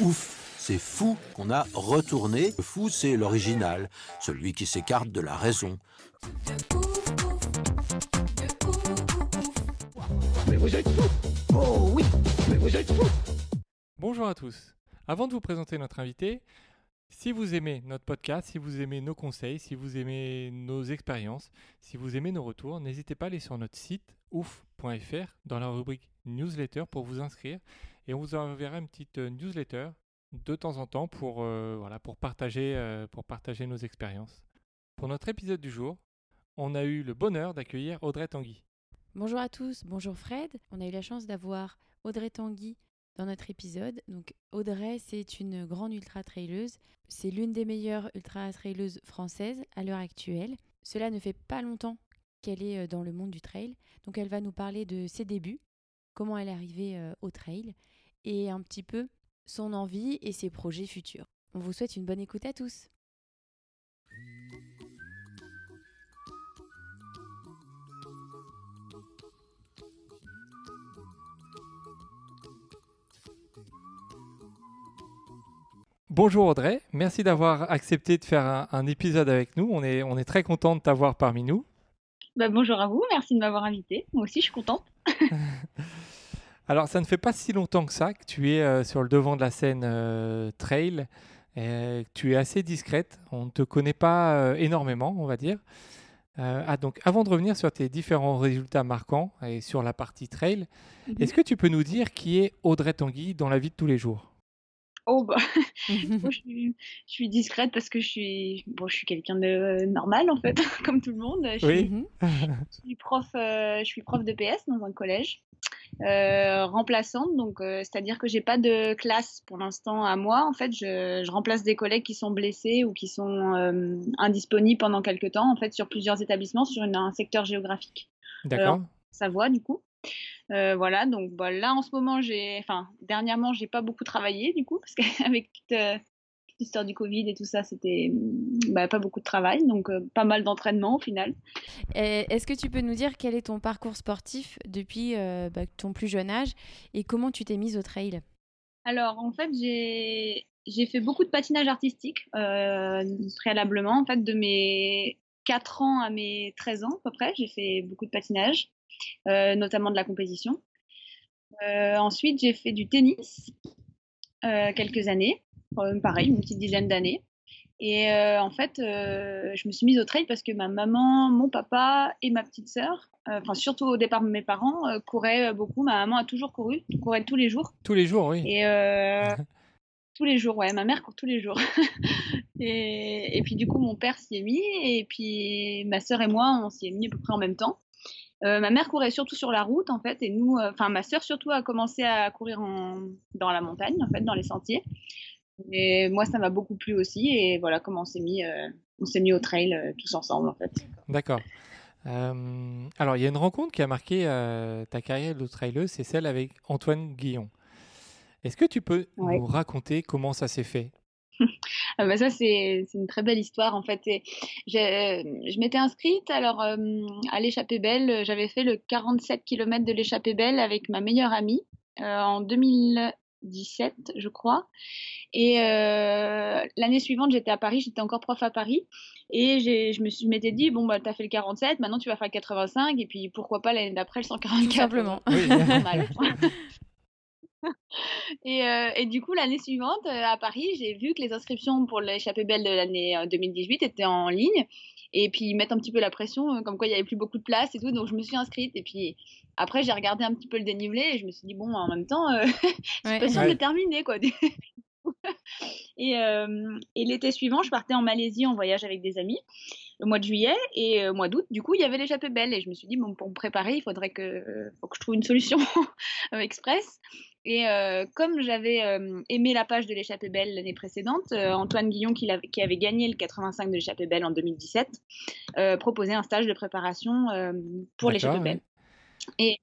Ouf, c'est fou qu'on a retourné. Le fou, c'est l'original, celui qui s'écarte de la raison. Mais vous êtes fous Oh oui Mais vous êtes fous Bonjour à tous. Avant de vous présenter notre invité, si vous aimez notre podcast, si vous aimez nos conseils, si vous aimez nos expériences, si vous aimez nos retours, n'hésitez pas à aller sur notre site ouf.fr dans la rubrique newsletter pour vous inscrire et on vous enverra une petite euh, newsletter de temps en temps pour, euh, voilà, pour, partager, euh, pour partager nos expériences. Pour notre épisode du jour, on a eu le bonheur d'accueillir Audrey Tanguy. Bonjour à tous, bonjour Fred. On a eu la chance d'avoir Audrey Tanguy dans notre épisode. Donc Audrey, c'est une grande ultra traileuse. C'est l'une des meilleures ultra traileuses françaises à l'heure actuelle. Cela ne fait pas longtemps qu'elle est dans le monde du trail. Donc elle va nous parler de ses débuts, comment elle est arrivée au trail et un petit peu son envie et ses projets futurs. On vous souhaite une bonne écoute à tous. Bonjour Audrey, merci d'avoir accepté de faire un, un épisode avec nous. On est, on est très content de t'avoir parmi nous. Bah, bonjour à vous, merci de m'avoir invité. Moi aussi, je suis contente. Alors, ça ne fait pas si longtemps que ça que tu es euh, sur le devant de la scène euh, trail. Tu es assez discrète. On ne te connaît pas euh, énormément, on va dire. Ah, donc, avant de revenir sur tes différents résultats marquants et sur la partie trail, Mhm. est-ce que tu peux nous dire qui est Audrey Tanguy dans la vie de tous les jours? Oh, bah, moi, je suis, je suis discrète parce que je suis, bon, je suis quelqu'un de normal, en fait, comme tout le monde. Je, Oui. Mhm. je suis prof, euh, je suis prof de PS dans un collège, euh, remplaçante, donc euh, c'est-à-dire que j'ai pas de classe pour l'instant à moi. En fait, je, je remplace des collègues qui sont blessés ou qui sont euh, indisponibles pendant quelques temps, en fait, sur plusieurs établissements, sur une- un secteur géographique. D'accord Savoie du coup. Euh, voilà, donc bah, là en ce moment, j'ai, enfin dernièrement, j'ai pas beaucoup travaillé du coup parce qu'avec euh, l'histoire du Covid et tout ça, c'était mm, bah, pas beaucoup de travail, donc euh, pas mal d'entraînement au final. Et Est-ce que tu peux nous dire quel est ton parcours sportif depuis bah, ton plus jeune âge et comment tu t'es mise au trail? Alors en fait, j'ai j'ai fait beaucoup de patinage artistique préalablement. En fait, de mes 4 ans à mes 13 ans à peu près, j'ai fait beaucoup de patinage, notamment de la compétition. Euh, ensuite, j'ai fait du tennis euh, quelques années, euh, pareil, une petite dizaine d'années. Et euh, en fait, euh, je me suis mise au trail parce que ma maman, mon papa et ma petite sœur, euh, enfin surtout au départ mes parents, euh, couraient beaucoup. Ma maman a toujours couru, courait tous les jours. Tous les jours, oui. Et euh, tous les jours, ouais, ma mère court tous les jours. et, et puis du coup, mon père s'y est mis, et puis ma sœur et moi, on s'y est mis à peu près en même temps. Euh, ma mère courait surtout sur la route, en fait, et nous, euh, enfin ma sœur surtout a commencé à courir en, dans la montagne, en fait, dans les sentiers. Et moi, ça m'a beaucoup plu aussi, et voilà comment on s'est mis, euh, on s'est mis au trail tous ensemble, en fait. D'accord. Alors, il y a une rencontre qui a marqué ta carrière de traileuse, c'est celle avec Antoine Guillon. Est-ce que tu peux Ouais. nous raconter comment ça s'est fait? Ah bah ça, c'est une très belle histoire en fait. Et j'ai- je m'étais inscrite alors euh, à l'échappée belle. J'avais fait le 47 km de l'échappée belle avec ma meilleure amie euh, en 2017, je crois. Et euh, l'année suivante, j'étais à Paris, j'étais encore prof à Paris. Et je me suis, je m'étais dit, bon, bah, t'as fait le 47, maintenant tu vas faire le 85, et puis pourquoi pas l'année d'après le 144. Tout simplement. Oui. Et, euh, et du coup, l'année suivante, euh, à Paris, j'ai vu que les inscriptions pour l'échappée belle de l'année euh, 2018 étaient en ligne. Et puis, ils mettent un petit peu la pression, euh, comme quoi il n'y avait plus beaucoup de place et tout. Donc, je me suis inscrite. Et puis, après, j'ai regardé un petit peu le dénivelé et je me suis dit, bon, en même temps, euh, je suis pas sûre de Ouais. terminer, quoi. et euh, et l'été suivant, je partais en Malaisie en voyage avec des amis, le mois de juillet. Et euh, au mois d'août, du coup, il y avait l'échappée belle. Et je me suis dit, bon, pour me préparer, il faudrait que, faut que je trouve une solution euh, express. Et euh, comme j'avais euh, aimé la page de l'échappée belle l'année précédente, euh, Antoine Guillon, qui, avait, qui avait gagné le 85 de l'échappée belle en 2017, proposait un stage de préparation pour l'échappée belle. Et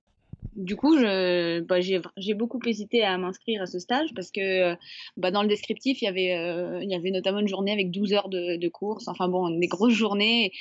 du coup, bah, j'ai beaucoup hésité à m'inscrire à ce stage parce que bah, dans le descriptif, il y, avait, il y avait notamment une journée avec 12 heures de, de course, enfin bon, des grosses journées.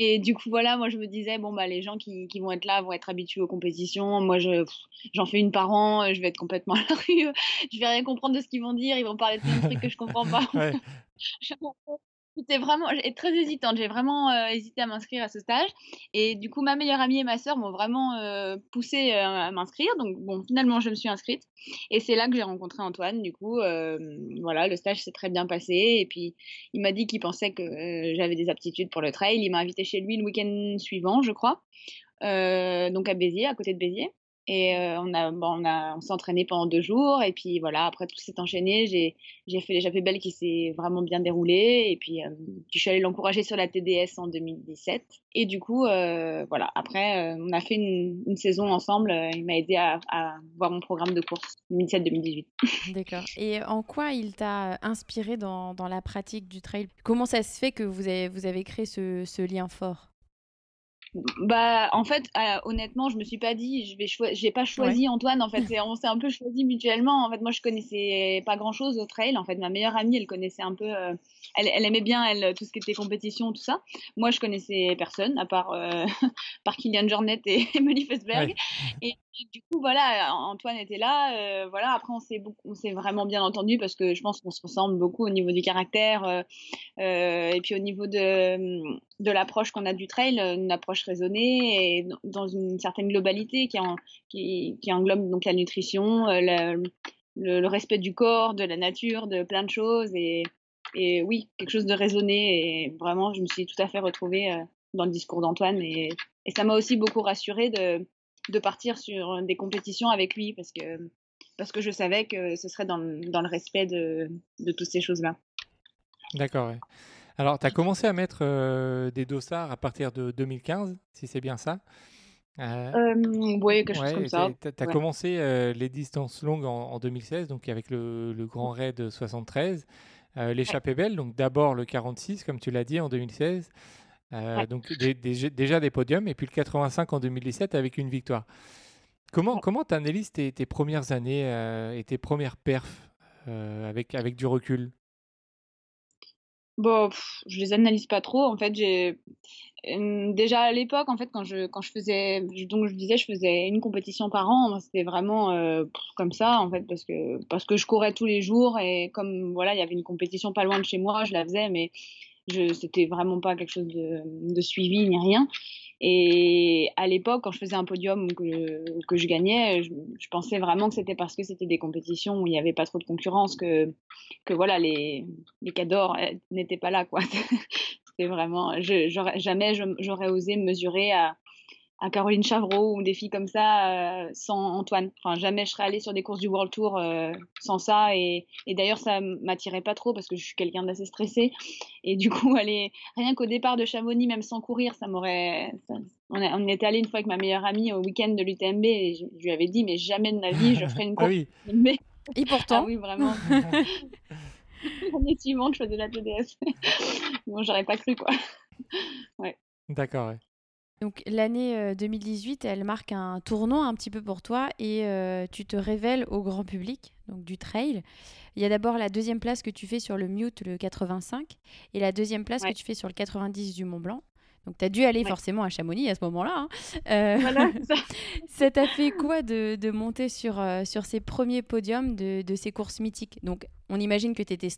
Et du coup, voilà, moi, je me disais, bon, bah, les gens qui, qui vont être là vont être habitués aux compétitions. Moi, je, j'en fais une par an, je vais être complètement à la rue. Je vais rien comprendre de ce qu'ils vont dire. Ils vont parler de plein de trucs que je comprends pas. Ouais. J'étais vraiment très hésitante. J'ai vraiment euh, hésité à m'inscrire à ce stage. Et du coup, ma meilleure amie et ma sœur m'ont vraiment euh, poussé euh, à m'inscrire. Donc, bon, finalement, je me suis inscrite. Et c'est là que j'ai rencontré Antoine. Du coup, voilà, le stage s'est très bien passé. Et puis, il m'a dit qu'il pensait que j'avais des aptitudes pour le trail. Il m'a invité chez lui le week-end suivant, je crois. donc à Béziers, à côté de Béziers. Et euh, on a, bon, on a, on s'est entraîné pendant deux jours. Et puis voilà, après tout s'est enchaîné. J'ai, j'ai fait l'échappée belle qui s'est vraiment bien déroulée. Et puis, euh, je suis allée l'encourager sur la TDS en 2017. Et du coup, euh, voilà, après, on a fait une, saison ensemble. Il m'a aidé à, à, voir mon programme de course 2017-2018. D'accord. Et en quoi il t'a inspiré dans, dans, la pratique du trail? Comment ça se fait que vous avez, vous avez créé ce, ce lien fort? Bah, en fait, euh, honnêtement, je me suis pas dit, je vais j'ai pas choisi Antoine. En fait, on s'est un peu choisi mutuellement. En fait, moi, je connaissais pas grand chose au trail. En fait, ma meilleure amie, elle connaissait un peu, euh, elle, elle, aimait bien elle tout ce qui était compétition, tout ça. Moi, je connaissais personne à part euh, par Kylian Jornet et Emily Fesberg. Et, du coup, voilà, Antoine était là. Euh, voilà, après, on s'est vraiment bien entendu parce que je pense qu'on se ressemble beaucoup au niveau du caractère euh, euh, et puis au niveau de, de l'approche qu'on a du trail, une approche raisonnée et dans une certaine globalité qui, en, qui, qui englobe donc la nutrition, le, respect du corps, de la nature, de plein de choses et, et oui, quelque chose de raisonné et vraiment, je me suis tout à fait retrouvée dans le discours d'Antoine et, et ça m'a aussi beaucoup rassurée de de partir sur des compétitions avec lui parce que, parce que je savais que ce serait dans, dans le respect de, de toutes ces choses-là. D'accord. Alors, tu as commencé à mettre euh, des dossards à partir de 2015, si c'est bien ça euh, euh, oui, quelque chose comme ça. Tu as, commencé euh, les distances longues en, 2016, donc avec le, le Grand Raid 73, l'échappée belle, donc d'abord le 46, comme tu l'as dit, en 2016. Euh, donc déjà des podiums et puis le 85 en 2017 avec une victoire. Comment comment tu analyses tes, tes, premières années euh, et tes premières perfs euh, avec avec du recul? Bon, je les analyse pas trop. En fait, j'ai déjà à l'époque, en fait, quand je quand je faisais donc je disais je faisais une compétition par an, c'était vraiment comme ça en fait parce que parce que je courais tous les jours et comme voilà il y avait une compétition pas loin de chez moi, je la faisais mais je c'était vraiment pas quelque chose de, de, suivi ni rien. Et à l'époque, quand je faisais un podium que, que je gagnais, je, je pensais vraiment que c'était parce que c'était des compétitions où il n'y avait pas trop de concurrence que, que voilà, les, les cadors n'étaient pas là, quoi. c'était vraiment, je, jamais j'aurais osé mesurer à, à Caroline Chavreau ou des filles comme ça euh, sans Antoine. Enfin, jamais je serais allée sur des courses du World Tour euh, sans ça. Et, et d'ailleurs, ça m'attirait pas trop parce que je suis quelqu'un d'assez stressé. Et du coup, aller rien qu'au départ de Chamonix, même sans courir, ça m'aurait. On, on était allé une fois avec ma meilleure amie au week-end de l'UTMB et je, lui avais dit, mais jamais de ma vie, je ferai une ah course. ah oui. Et pourtant. Ah oui, vraiment. L'année suivante, je faisais la TDS. bon, j'aurais pas cru, quoi. ouais. D'accord, ouais. Donc l'année 2018, elle marque un tournant un petit peu pour toi et tu te révèles au grand public, donc du trail. Il y a d'abord la deuxième place que tu fais sur le Mute, le 85, et la deuxième place que tu fais sur le 90 du Mont Blanc. Donc tu as dû aller forcément à Chamonix à ce moment-là. Hein. Euh, voilà, ça t'a fait quoi de, de monter sur, sur ces premiers podiums de, de, ces courses mythiques? Donc on imagine que tu étais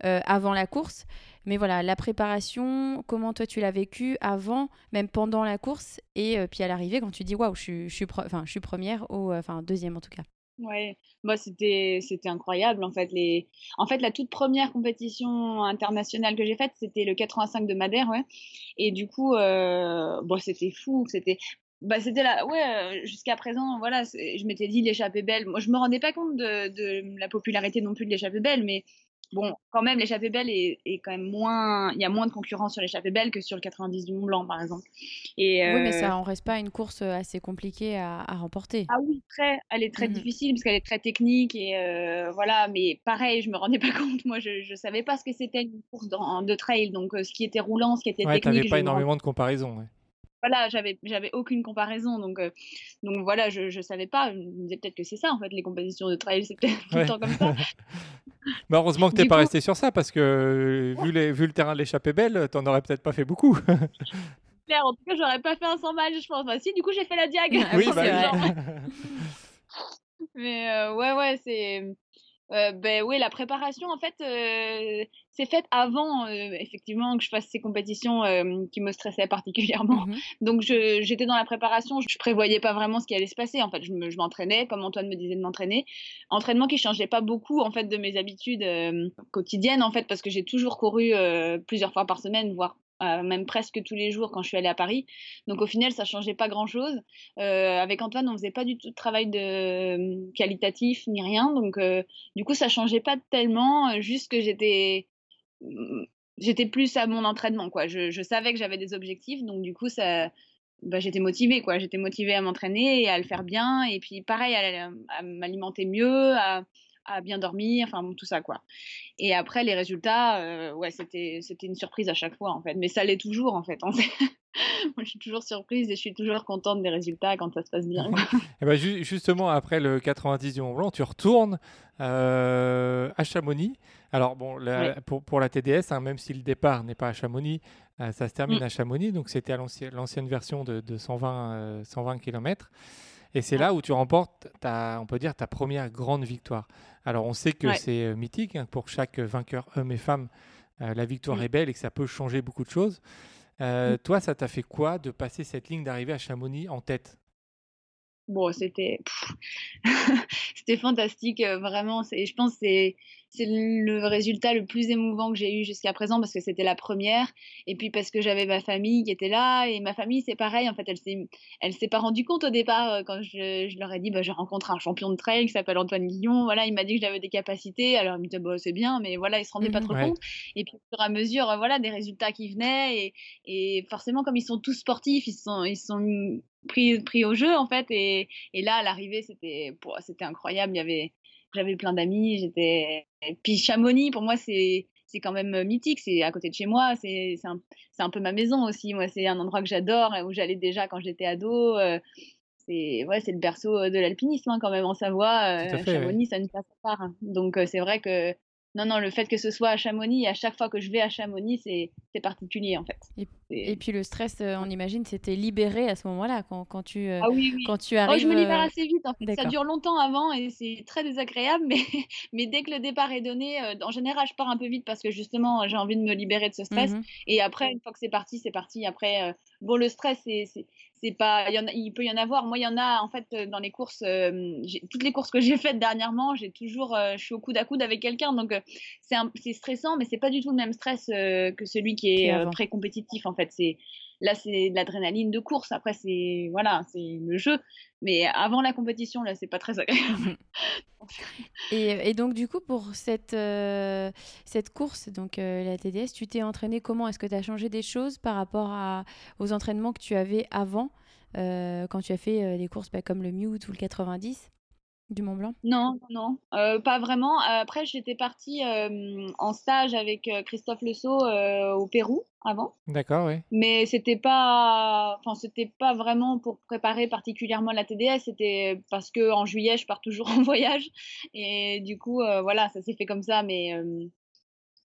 stressé avant la course. Mais voilà, la préparation, comment toi tu l'as vécu avant, même pendant la course, et euh, puis à l'arrivée, quand tu dis waouh, je je, suis je suis première, ou euh, enfin deuxième en tout cas. Ouais, moi c'était c'était incroyable en fait les en fait la toute première compétition internationale que j'ai faite c'était le 85 de Madère ouais et du coup euh, c'était fou c'était bah c'était là ouais jusqu'à présent voilà je m'étais dit l'échappée belle moi je me rendais pas compte de, de la popularité non plus de l'échappée belle mais bon, quand même, l'échappée belle est, est, quand même moins. Il y a moins de concurrence sur l'échappée belle que sur le 90 du Mont Blanc, par exemple. Et, Oui, mais ça en reste pas une course assez compliquée à, à remporter. Ah oui, très. Elle est très mmh difficile parce qu'elle est très technique et voilà. Mais pareil, je me rendais pas compte. Moi, je, je savais pas ce que c'était une course de, de trail. Donc, ce qui était roulant, ce qui était ouais, technique. Tu pas énormément de comparaison. Ouais voilà, j'avais j'avais aucune comparaison, donc euh, donc voilà, je je savais pas. Je me disais peut-être que c'est ça en fait, les compétitions de trail, c'est peut-être tout le temps comme ça. Mais heureusement que t'es pas resté sur ça parce que vu les vu le terrain de l'échappée belle, t'en aurais peut-être pas fait beaucoup. Claire, en tout cas, j'aurais pas fait un 100 miles, je pense. Bah, si, du coup, j'ai fait la diag. oui, bah, Mais euh, ouais, ouais, c'est euh, ben oui, la préparation, en fait, euh, c'est faite avant, euh, effectivement, que je fasse ces compétitions qui me stressaient particulièrement. Mmh Donc, j'étais dans la préparation, je prévoyais pas vraiment ce qui allait se passer. En fait, je m'entraînais, comme Antoine me disait de m'entraîner. Entraînement qui changeait pas beaucoup, en fait, de mes habitudes quotidiennes, en fait, parce que j'ai toujours couru plusieurs fois par semaine, voire euh, même presque tous les jours quand je suis allée à Paris. Donc au final, ça changeait pas grand-chose. Euh, avec Antoine, on faisait pas du tout de travail de euh, qualitatif ni rien. Donc du coup, ça changeait pas tellement. Juste que j'étais mm, j'étais plus à mon entraînement quoi. Je, savais que j'avais des objectifs, donc du coup ça bah, j'étais motivée quoi. J'étais motivée à m'entraîner et à le faire bien. Et puis pareil à, à m'alimenter mieux, à à bien dormir, enfin tout ça quoi. Et après les résultats, euh, ouais c'était c'était une surprise à chaque fois en fait, mais ça l'est toujours en fait. Moi je suis toujours surprise et je suis toujours contente des résultats quand ça se passe bien. et ben, justement après le 90 du Mont Blanc, tu retournes euh, à Chamonix. Alors bon pour, pour la TDS, hein, même si le départ n'est pas à Chamonix, euh, ça se termine mm. à Chamonix, donc c'était l'ancienne version de, de 120 120 km. Et c'est là où tu remportes, ta, on peut dire, ta première grande victoire. Alors, on sait que c'est euh, mythique hein, pour chaque vainqueur, homme et femme. Euh, la victoire est belle et que ça peut changer beaucoup de choses. Euh, toi, ça t'a fait quoi de passer cette ligne d'arrivée à Chamonix en tête? Bon, c'était c'était fantastique, vraiment. Je pense que c'est c'est le résultat le plus émouvant que j'ai eu jusqu'à présent parce que c'était la première et puis parce que j'avais ma famille qui était là et ma famille c'est pareil en fait elle s'est elle s'est pas rendue compte au départ euh, quand je, je leur ai dit bah je rencontre un champion de trail qui s'appelle Antoine Guillon. Voilà il m'a dit que j'avais des capacités. Alors il me disait bah c'est bien mais voilà il se rendait pas mmh. trop compte. Et puis au fur et à mesure euh, voilà des résultats qui venaient et, et forcément comme ils sont tous sportifs ils sont ils sont pris pris au jeu en fait. Et, et là à l'arrivée c'était c'était incroyable. Il y avait j'avais plein d'amis, j'étais. Puis Chamonix, pour moi, c'est c'est quand même mythique, c'est à côté de chez moi, c'est un, un peu ma maison aussi. Moi, c'est un endroit que j'adore, où j'allais déjà quand j'étais ado. Euh, c'est ouais, c'est le berceau de l'alpinisme hein, quand même en Savoie. Euh, Chamonix, ça ne passe pas. Hein. Donc euh, c'est vrai que non, non, le fait que ce soit à Chamonix, à chaque fois que je vais à Chamonix, c'est particulier en fait. Et, puis le stress, euh, on imagine, c'était libéré à ce moment-là quand, quand, tu, euh, ah oui, quand tu arrives. Oh, je me libère euh, assez vite en fait. Ça dure longtemps avant et c'est très désagréable, mais, mais dès que le départ est donné, en général, je pars un peu vite parce que justement, j'ai envie de me libérer de ce stress. Mmh et après, une fois que c'est parti, c'est parti. Après, bon, le stress, c'est pas il, y en il peut y en avoir. Moi il y en a en fait euh, dans les courses euh, toutes les courses que j'ai faites dernièrement j'ai toujours euh, je suis au coude à coude avec quelqu'un. Donc c'est c'est stressant mais c'est pas du tout le même stress que celui qui est très compétitif en fait. C'est là c'est de l'adrénaline de course. Après c'est voilà c'est le jeu. Mais avant la compétition là c'est pas très agréable. Et, donc du coup pour cette cette course donc la TDS tu t'es entraîné comment? Est-ce que tu as changé des choses par rapport aux entraînements que tu avais avant euh, quand tu as fait euh, des courses bah, comme le Mute ou le 90 du Mont Blanc? Non, non, euh, pas vraiment. Après, j'étais partie en stage avec Christophe Le au Pérou avant. D'accord, oui. Mais c'était pas, enfin, c'était pas vraiment pour préparer particulièrement la TDS. C'était parce que en juillet, je pars toujours en voyage et du coup, voilà, ça s'est fait comme ça. Mais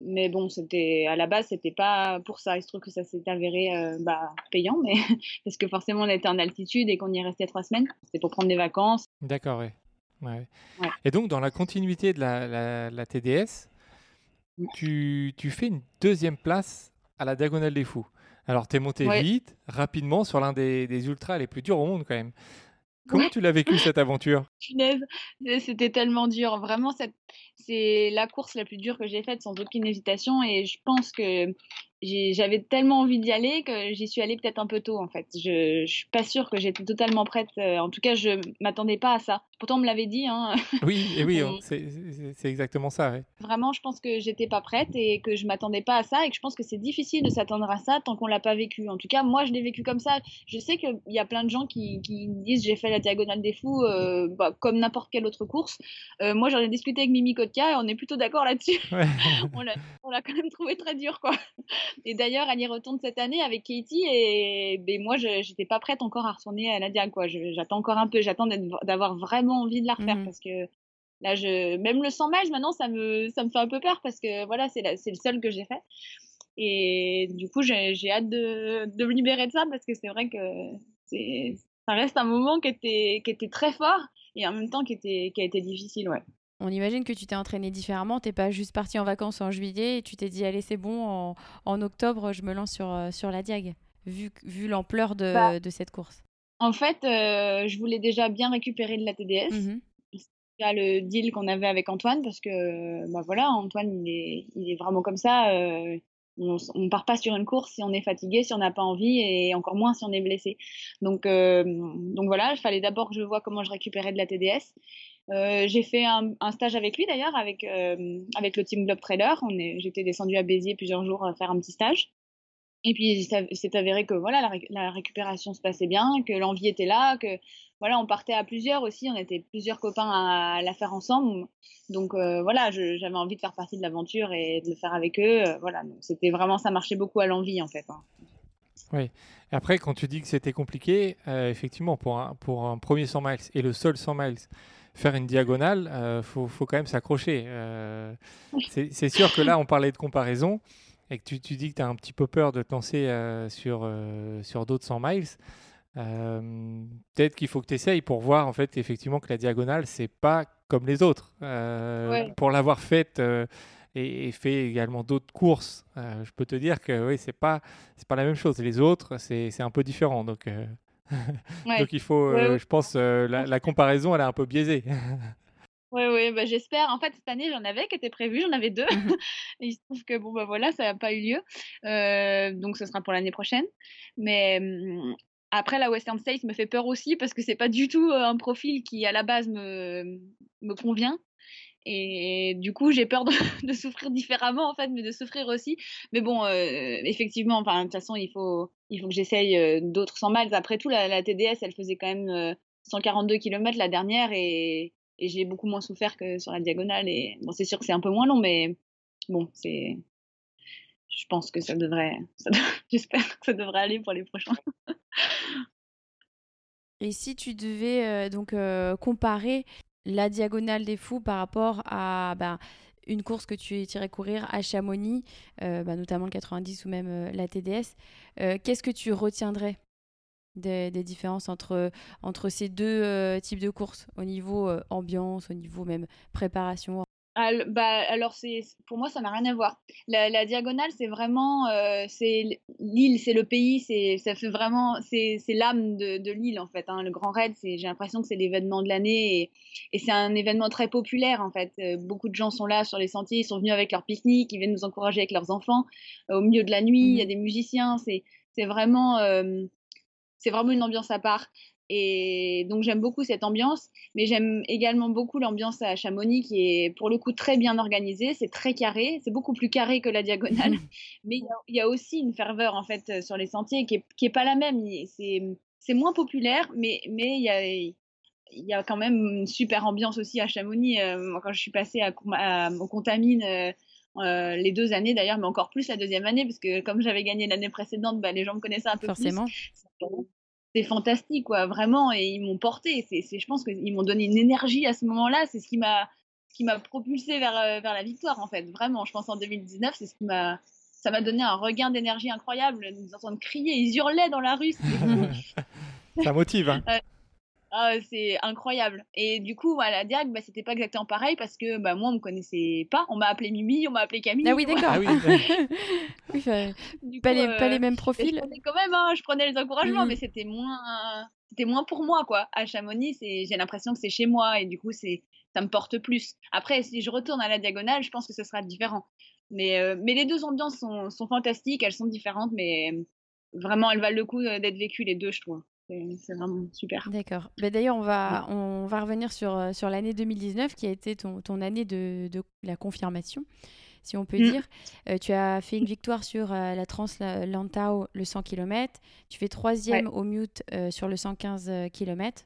mais bon, c'était à la base, c'était pas pour ça. Il se trouve que ça s'est avéré euh, bah, payant, mais parce que forcément, on était en altitude et qu'on y restait trois semaines. C'était pour prendre des vacances. D'accord, oui. Ouais. Et donc, dans la continuité de la, la, TDS, tu, tu, fais une deuxième place à la Diagonale des Fous. Alors, tu es monté vite, rapidement, sur l'un des, des ultras les plus durs au monde, quand même. Comment tu l'as vécu cette aventure? C'était tellement dur. Vraiment, c'est la course la plus dure que j'ai faite sans aucune hésitation. Et je pense que j'avais tellement envie d'y aller que j'y suis allée peut-être un peu tôt en fait. Je, je suis pas sûre que j'étais totalement prête. Euh, en tout cas, je m'attendais pas à ça. Pourtant, on me l'avait dit. Hein. Oui, et oui, c'est exactement ça. Vraiment, je pense que j'étais pas prête et que je m'attendais pas à ça et que je pense que c'est difficile de s'attendre à ça tant qu'on l'a pas vécu. En tout cas, moi, je l'ai vécu comme ça. Je sais qu'il y a plein de gens qui, qui disent j'ai fait la diagonale des fous euh, bah, comme n'importe quelle autre course. Euh, moi, j'en ai discuté avec Mimi Kotka et on est plutôt d'accord là-dessus. Ouais. on l'a quand même trouvé très dur, quoi. Et d'ailleurs, elle y retourne cette année avec Katie et ben, moi, je n'étais pas prête encore à retourner à Nadia. Quoi. J'attends encore un peu, j'attends d'avoir vraiment envie de la refaire mmh parce que là, je, même le 100 miles, maintenant, ça me, ça me fait un peu peur parce que voilà, c'est le seul que j'ai fait. Et du coup, j'ai hâte de, de, me libérer de ça parce que c'est vrai que ça reste un moment qui était, qui était très fort et en même temps qui, était, qui a été difficile. Ouais. On imagine que tu t'es entraîné différemment. T'es pas juste parti en vacances en juillet et tu t'es dit allez c'est bon en, octobre je me lance sur, euh, sur la Diag vu, vu l'ampleur de, bah de, cette course. En fait, euh, je voulais déjà bien récupérer de la TDS. Mmh C'était le deal qu'on avait avec Antoine parce que bah voilà Antoine il est, il est vraiment comme ça. Euh, on, on part pas sur une course si on est fatigué, si on n'a pas envie et encore moins si on est blessé. Donc, donc voilà, il fallait d'abord que je vois comment je récupérais de la TDS. Euh, j'ai fait un, stage avec lui d'ailleurs, avec, euh, avec le team Globe Trader. J'étais descendue à Béziers plusieurs jours à faire un petit stage. Et puis c'est avéré que voilà la, la, récupération se passait bien, que l'envie était là, que voilà on partait à plusieurs aussi, on était plusieurs copains à, la faire ensemble. Donc euh, voilà, j'avais envie de faire partie de l'aventure et de le faire avec eux. Euh, voilà, c'était vraiment ça marchait beaucoup à l'envie en fait. Hein. Oui. Après, quand tu dis que c'était compliqué, euh, effectivement, pour un, pour un premier 100 miles et le seul 100 miles faire une diagonale, il faut, faut, quand même s'accrocher. C'est sûr que là, on parlait de comparaison et que tu, tu dis que tu as un petit peu peur de te lancer euh, sur, sur d'autres 100 miles. Peut-être qu'il faut que tu essayes pour voir en fait effectivement que la diagonale, c'est pas comme les autres. Pour l'avoir faite et, fait également d'autres courses, je peux te dire que oui, c'est pas, pas la même chose. Les autres, c'est un peu différent. Donc, Donc il faut, euh, je pense, euh, la, comparaison, elle est un peu biaisée. Oui, oui, bah, j'espère. En fait, cette année, j'en avais qui étaient prévues, j'en avais deux. Mmh et il se trouve que bon, bah voilà, ça n'a pas eu lieu. Euh, donc, ce sera pour l'année prochaine. Mais mmh, après, la Western States me fait peur aussi parce que c'est pas du tout un profil qui, à la base, me, me convient. Et du coup, j'ai peur de, de, souffrir différemment, en fait, mais de souffrir aussi. Mais bon, euh, effectivement, enfin, de toute façon, il faut, il faut que j'essaye euh, d'autres 100 miles. Après tout, la, la, TDS, elle faisait quand même 142 euh, km la dernière et, et j'ai beaucoup moins souffert que sur la diagonale. Et bon, c'est sûr que c'est un peu moins long, mais bon, c'est. Je pense que ça devrait. J'espère que ça devrait aller pour les prochains. Et si tu devais donc comparer la diagonale des fous par rapport à bah, une course que tu irais courir à Chamonix, euh, bah, notamment le 90 ou même euh, la TDS. Euh, qu'est-ce que tu retiendrais? Des, différences entre, entre ces deux types de courses au niveau ambiance, au niveau même préparation bah, alors c'est pour moi ça n'a rien à voir. La, diagonale c'est vraiment euh, c'est l'île, c'est le pays, c'est ça fait vraiment c'est l'âme de, de l'île en fait. Hein. Le Grand Raid, c'est j'ai l'impression que c'est l'événement de l'année et, et c'est un événement très populaire en fait. Euh, beaucoup de gens sont là sur les sentiers, ils sont venus avec leur pique-nique, ils viennent nous encourager avec leurs enfants. Euh, au milieu de la nuit, il y a mmh des musiciens, c'est c'est vraiment c'est vraiment une ambiance à part. Et donc j'aime beaucoup cette ambiance, mais j'aime également beaucoup l'ambiance à Chamonix qui est pour le coup très bien organisée, c'est très carré, c'est beaucoup plus carré que la diagonale, mais il y, a aussi une ferveur en fait sur les sentiers qui est, qui est pas la même, c'est moins populaire, mais mais il y a y a quand même une super ambiance aussi à Chamonix. Euh, quand je suis passée à, au Contamine euh, euh, les deux années d'ailleurs, mais encore plus la deuxième année, parce que comme j'avais gagné l'année précédente, bah, les gens me connaissaient un peu Forcément. plus c'est fantastique, quoi, vraiment. Et ils m'ont porté. C'est, je pense qu'ils m'ont donné une énergie à ce moment-là. C'est ce qui m'a, qui m'a propulsé vers, euh, vers la victoire, en fait. Vraiment, je pense en 2019, c'est ce qui m'a, ça m'a donné un regain d'énergie incroyable. Nous entendre crier, ils hurlaient dans la rue. ça motive. Hein. Ah, c'est incroyable. Et du coup, à la Diag, bah, c'était pas exactement pareil parce que bah, moi, on me connaissait pas. On m'a appelé Mimi, on m'a appelé Camille. Ah oui, d'accord. Ah oui, oui pas, les, pas, les, mêmes profils. Je prenais quand même, hein, je prenais les encouragements, mmh. mais c'était moins, c'était moins pour moi, quoi. À Chamonix, j'ai l'impression que c'est chez moi et du coup, c'est, ça me porte plus. Après, si je retourne à la diagonale, je pense que ce sera différent. Mais, mais les deux ambiances sont, sont, fantastiques, elles sont différentes, mais vraiment, elles valent le coup d'être vécues les deux, je trouve. C'est vraiment super. D'accord. Bah, D'ailleurs, on va, on va revenir sur, sur l'année 2019 qui a été ton, ton année de, de, la confirmation, si on peut mmh. dire. tu as fait une victoire sur la Trans Lantau, le 100 km. Tu fais troisième au Mute sur le 115 km.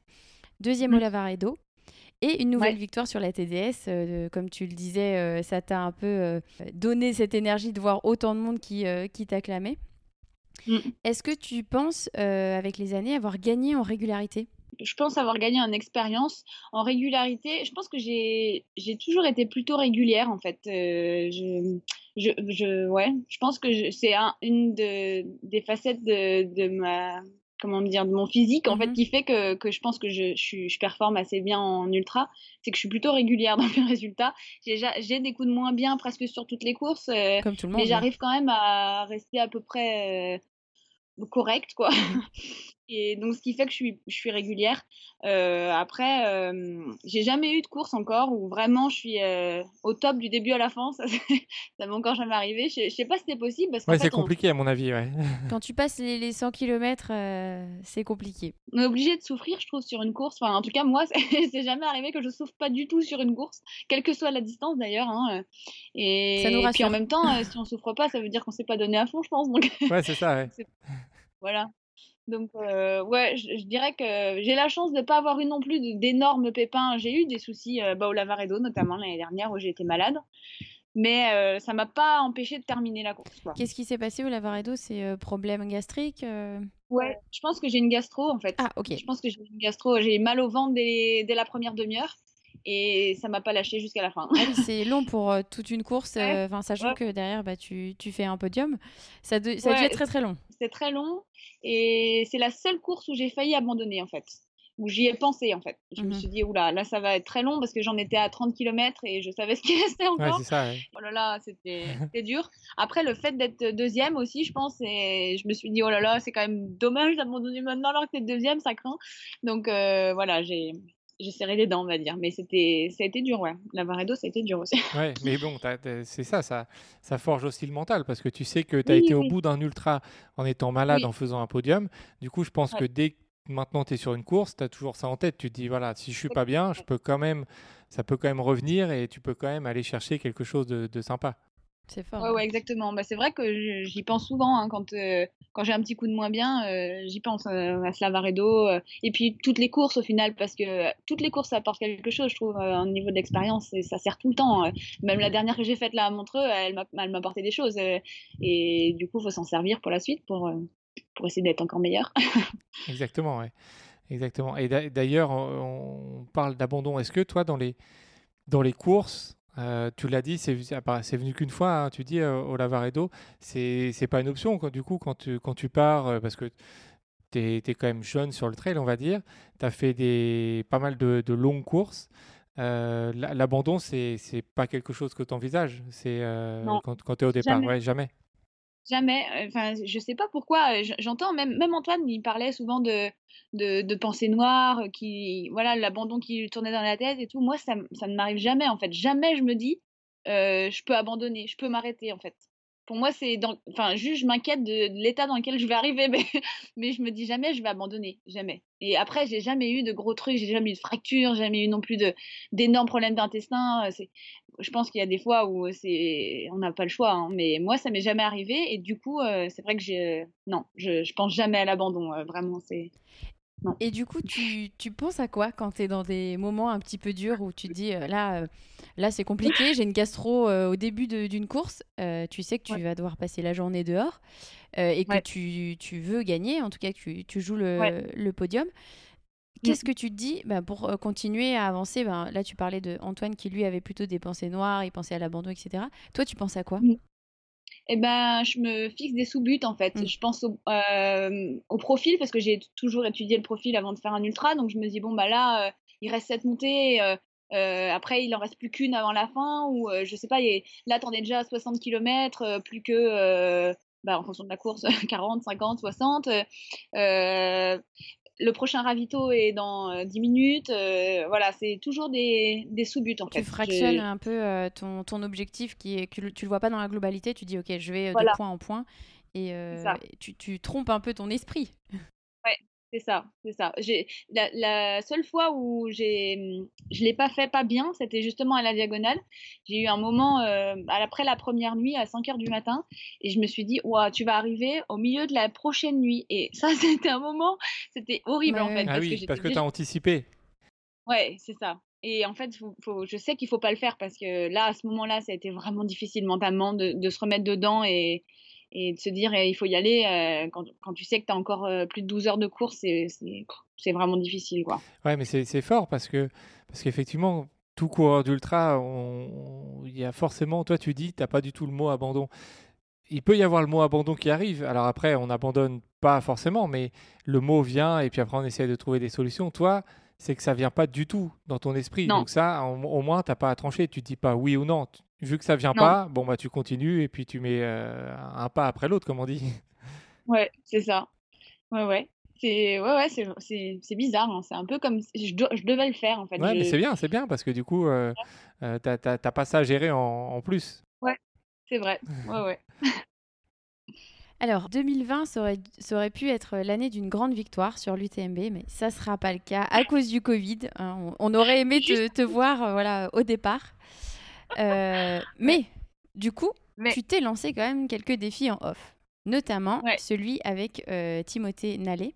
Deuxième mmh. au Lavaredo. Et une nouvelle victoire sur la TDS. Euh, comme tu le disais, euh, ça t'a un peu euh, donné cette énergie de voir autant de monde qui, qui t'acclamait. Mm. Est-ce que tu penses, avec les années, avoir gagné en régularité? Je pense avoir gagné en expérience. En régularité, je pense que j'ai toujours été plutôt régulière en fait. je, je, je, ouais, je pense que c'est un, une de, des facettes de, de ma comment dire, de mon physique, en fait, mmh qui fait que, que je pense que je, je, je, performe assez bien en ultra. C'est que je suis plutôt régulière dans mes résultats. J'ai des coups de moins bien presque sur toutes les courses. Euh, Comme tout le monde. Mais j'arrive quand même à rester à peu près euh, correcte, quoi. Et donc, ce qui fait que je suis, je suis régulière. Euh, après, euh, j'ai jamais eu de course encore où vraiment je suis euh, au top du début à la fin. Ça, ça m'est encore jamais arrivé. Je, sais pas si c'est possible. Parce ouais, c'est compliqué à mon avis. Ouais. Quand tu passes les, les 100 km, c'est compliqué. On est obligé de souffrir, je trouve, sur une course. Enfin, en tout cas, moi, c'est jamais arrivé que je souffre pas du tout sur une course, quelle que soit la distance d'ailleurs. Hein. Et, ça nous rassure. puis en même temps, si on souffre pas, ça veut dire qu'on s'est pas donné à fond, je pense. Donc... Ouais, c'est ça. Ouais. Voilà. Donc, euh, ouais, je, dirais que j'ai la chance de ne pas avoir eu non plus d'énormes pépins. J'ai eu des soucis euh, bah, au Lavaredo, notamment l'année dernière où j'ai été malade. Mais euh, ça m'a pas empêché de terminer la course. Qu'est-ce qui s'est passé au Lavaredo? C'est euh, problème gastrique Ouais, je pense que j'ai une gastro en fait. Ah, ok. Je pense que j'ai une gastro. J'ai mal au ventre dès, dès la première demi-heure et ça m'a pas lâché jusqu'à la fin. Ah c'est long pour toute une course, enfin sachant que derrière bah, tu, tu, fais un podium. Ça, ça a dû être très très long. C'est très long et c'est la seule course où j'ai failli abandonner, en fait. Où j'y ai pensé, en fait. Je me mmh suis dit, oula, là, ça va être très long parce que j'en étais à 30 km et je savais ce qui restait encore. Ouais, c'est ça, Oh là là, c'était dur. Après, le fait d'être deuxième aussi, je pense, et je me suis dit, oh là là, c'est quand même dommage d'abandonner maintenant alors que t'es deuxième, ça craint. Donc, euh, voilà, j'ai j'ai serré les dents, on va dire. Mais c'était, ça a été dur, ouais. La Varedo, ça a été dur aussi. Ouais, mais bon, c'est ça, ça, ça forge aussi le mental parce que tu sais que tu as été au bout d'un ultra en étant malade, en faisant un podium. Du coup, je pense que dès que maintenant tu es sur une course, tu as toujours ça en tête. Tu te dis, voilà, si je suis pas bien, je peux quand même, ça peut quand même revenir et tu peux quand même aller chercher quelque chose de, de sympa. C'est fort. Ouais, ouais, exactement. Bah, c'est vrai que j'y pense souvent hein, quand, euh, quand j'ai un petit coup de moins bien, euh, j'y pense euh, à Slavaredo. et puis toutes les courses au final, parce que toutes les courses apportent quelque chose, je trouve, au niveau de l'expérience, et ça sert tout le temps. même la dernière que j'ai faite là à Montreux, elle m'a apporté des choses. et du coup, il faut s'en servir pour la suite, pour, pour essayer d'être encore meilleur. Exactement, ouais. Exactement. Et d'ailleurs, on parle d'abandon. Est-ce que toi, dans les, dans les courses, euh, tu l'as dit, c'est venu qu'une fois, hein, tu dis euh, au Lavaredo, c'est pas une option du coup quand tu, quand tu pars, euh, parce que tu es, quand même jeune sur le trail, on va dire, tu as fait des, pas mal de, longues courses. L'abandon, c'est pas quelque chose que tu envisages quand, quand tu es au départ, jamais. Ouais, jamais. Jamais. Enfin, je sais pas pourquoi. J'entends même, Antoine, il parlait souvent de, de, pensées noires, qui, voilà, l'abandon qui tournait dans la tête et tout. Moi, ça, ça ne m'arrive jamais, en fait. Jamais je me dis, je peux abandonner, je peux m'arrêter, en fait pour moi, c'est. Enfin, juste, je m'inquiète de, l'état dans lequel je vais arriver, mais, mais je me dis jamais je vais abandonner. Jamais. Et après, j'ai jamais eu de gros trucs, j'ai jamais eu de fractures, jamais eu non plus d'énormes problèmes d'intestin. C'est, je pense qu'il y a des fois où on n'a pas le choix, hein, mais moi, ça m'est jamais arrivé. Et du coup, euh, c'est vrai que j'ai. Non, je, je pense jamais à l'abandon, euh, vraiment. C'est. Et du coup, tu, tu penses à quoi quand tu es dans des moments un petit peu durs où tu te dis euh, là, euh, là c'est compliqué, j'ai une gastro euh, au début d'une course, tu sais que tu vas devoir passer la journée dehors et que tu, tu, veux gagner, en tout cas que tu, tu joues le, le podium. Qu'est-ce que tu te dis bah, pour continuer à avancer ben, Là, tu parlais de Antoine qui, lui, avait plutôt des pensées noires, il pensait à l'abandon, etc. Toi, tu penses à quoi? Eh ben, je me fixe des sous-buts en fait. Mm. Je pense au, euh, au, profil parce que j'ai toujours étudié le profil avant de faire un ultra. Donc je me dis, bon, bah là, euh, il reste cette montée. Euh, après, il en reste plus qu'une avant la fin. Ou je sais pas, là, t'en es déjà à 60 km, plus que, bah, en fonction de la course, 40, 50, 60 le prochain ravito est dans euh, 10 minutes. euh, voilà, c'est toujours des, des sous-buts en fait. Tu fractionnes un peu euh, ton, ton objectif qui est que tu le vois pas dans la globalité. Tu dis ok, je vais euh, Voilà. de point en point et euh, tu, tu trompes un peu ton esprit. C'est ça, c'est ça. J'ai la, la seule fois où j'ai je l'ai pas fait pas bien, c'était justement à la diagonale. J'ai eu un moment euh, après la première nuit à 5 heures du matin et je me suis dit ouah, tu vas arriver au milieu de la prochaine nuit et ça c'était un moment, c'était horrible Ouais, en fait ouais. Ah parce oui, parce que tu déjà- as anticipé. Ouais, c'est ça. Et en fait, faut, faut- je sais qu'il faut pas le faire parce que là, à ce moment-là, ça a été vraiment difficile mentalement de, de se remettre dedans et, et de se dire eh, il faut y aller euh, quand, quand tu sais que tu as encore euh, plus de 12 heures de course, c'est vraiment difficile quoi. Ouais, mais c'est c'est fort parce que parce qu'effectivement, tout coureur d'ultra, il y a forcément, toi tu dis, t'as pas du tout le mot abandon. Il peut y avoir le mot abandon qui arrive. Alors après, on n'abandonne pas forcément, mais le mot vient et puis après on essaie de trouver des solutions. Toi, c'est que ça vient pas du tout dans ton esprit. Non. Donc ça, au, moins, t'as pas à trancher. Tu te dis pas oui ou non. Vu que ça vient Non. pas, bon bah tu continues et puis tu mets euh, un pas après l'autre, comme on dit. Ouais, c'est ça. Ouais, ouais. C'est ouais, ouais, c'est c'est c'est bizarre. hein. C'est un peu comme si je, do- je devais le faire en fait. Ouais, mais c'est bien, c'est bien parce que du coup, euh, euh, t'as t'as- t'as pas ça à gérer en, en plus. c'est vrai. Ouais, ouais. Alors 2020, ça aurait, ça aurait pu être l'année d'une grande victoire sur l'UTMB, mais ça sera pas le cas à cause du Covid. hein. On, on aurait aimé te, te voir euh, voilà, au départ. Euh, mais du coup, Mais- tu t'es lancé quand même quelques défis en off, notamment Ouais. celui avec euh, Timothée Nallet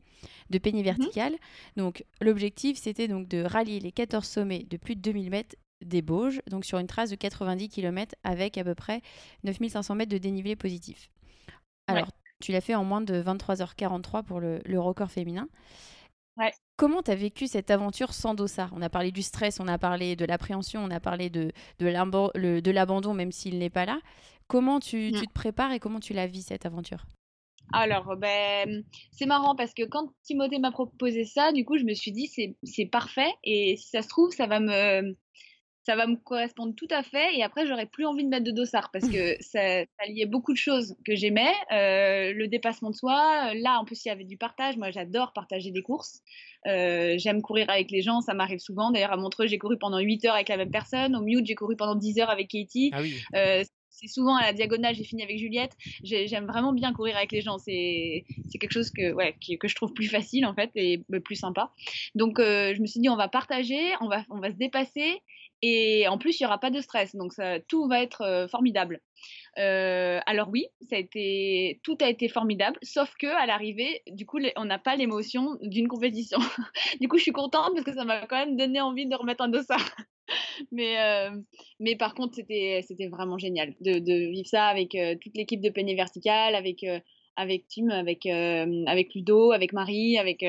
de Peigné Mhm. Vertical. Donc l'objectif, c'était donc de rallier les 14 sommets de plus de 2000 mètres des Bauges, donc sur une trace de 90 km avec à peu près 9500 mètres de dénivelé positif. Ouais. Alors, tu l'as fait en moins de 23h43 pour le, le record féminin. Ouais. Comment tu as vécu cette aventure sans dossard? On a parlé du stress, on a parlé de l'appréhension, on a parlé de, de l'abandon, même s'il n'est pas là. Comment tu, tu Mm. te prépares et comment tu la vis, cette aventure? Alors, ben, c'est marrant parce que quand Timothée m'a proposé ça, du coup, je me suis dit c'est parfait et si ça se trouve, ça va me ça va me correspondre tout à fait et après j'aurais plus envie de mettre de dossard parce que ça, ça liait beaucoup de choses que j'aimais, euh, le dépassement de soi. Là, en plus, il y avait du partage. Moi, j'adore partager des courses. Euh, J'aime courir avec les gens, ça m'arrive souvent. D'ailleurs, à Montreux, j'ai couru pendant 8 heures avec la même personne. Au Mute, j'ai couru pendant 10 heures avec Katie. Ah oui. Euh, c'est souvent à la diagonale, j'ai fini avec Juliette. J'ai- J'aime vraiment bien courir avec les gens. C'est quelque chose que, ouais, que je trouve plus facile en fait et plus sympa. Donc euh, je me suis dit, on va partager, on va, on va se dépasser et en plus, il n'y aura pas de stress. Donc tout va être euh, formidable. Euh, alors oui, tout a été formidable, sauf que à l'arrivée, du coup, on n'a pas l'émotion d'une compétition. du coup, je suis contente parce que ça m'a quand même donné envie de remettre un dossard. mais, euh, mais par contre, c'était, vraiment génial de, vivre ça avec toute l'équipe de Peignée Vertical, avec, Tim, avec, Ludo, avec Marie, avec,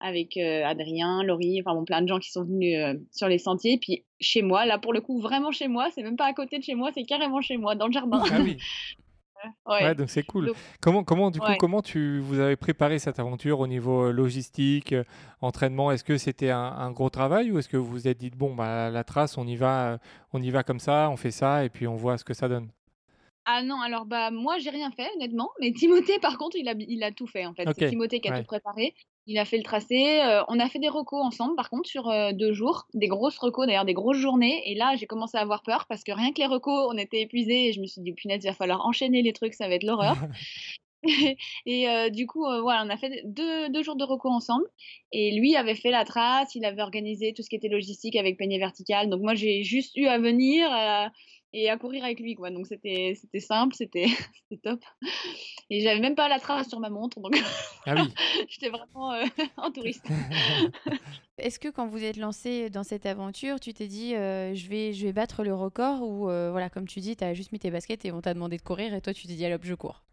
avec euh, Adrien, Laurie, enfin bon, plein de gens qui sont venus euh, sur les sentiers. Puis chez moi, là pour le coup, vraiment chez moi, c'est même pas à côté de chez moi, c'est carrément chez moi, dans le jardin. Ah oui. Ouais. Ouais, donc c'est cool. Donc- comment, comment, du coup, Ouais. comment tu vous avez préparé cette aventure au niveau euh, logistique, entraînement? Est-ce que c'était un, un gros travail ou est-ce que vous vous êtes dit bon bah la trace, on y va, on y va comme ça, on fait ça et puis on voit ce que ça donne? Ah non, alors bah moi j'ai rien fait honnêtement, mais Timothée par contre il a, il a tout fait en fait. Ok, C'est Timothée qui a ouais. tout préparé. Il a fait le tracé. euh, on a fait des recos ensemble par contre sur euh, deux jours, des grosses recos d'ailleurs, des grosses journées. Et là j'ai commencé à avoir peur parce que rien que les recos on était épuisés et je me suis dit punaise il va falloir enchaîner les trucs, ça va être l'horreur. et euh, du coup, euh, voilà, on a fait deux, deux jours de recours ensemble. Et lui avait fait la trace, il avait organisé tout ce qui était logistique avec Peignée Vertical. Donc moi, j'ai juste eu à venir euh, et à courir avec lui, quoi. Donc c'était c'était simple, c'était top. Et j'avais même pas la trace sur ma montre, donc Ah oui. j'étais vraiment euh, en touriste. Est-ce que quand vous êtes lancé dans cette aventure, tu t'es dit euh, je, vais, je vais battre le record ou euh, voilà, comme tu dis, tu as juste mis tes baskets et on t'a demandé de courir et toi tu t'es dit allez je cours?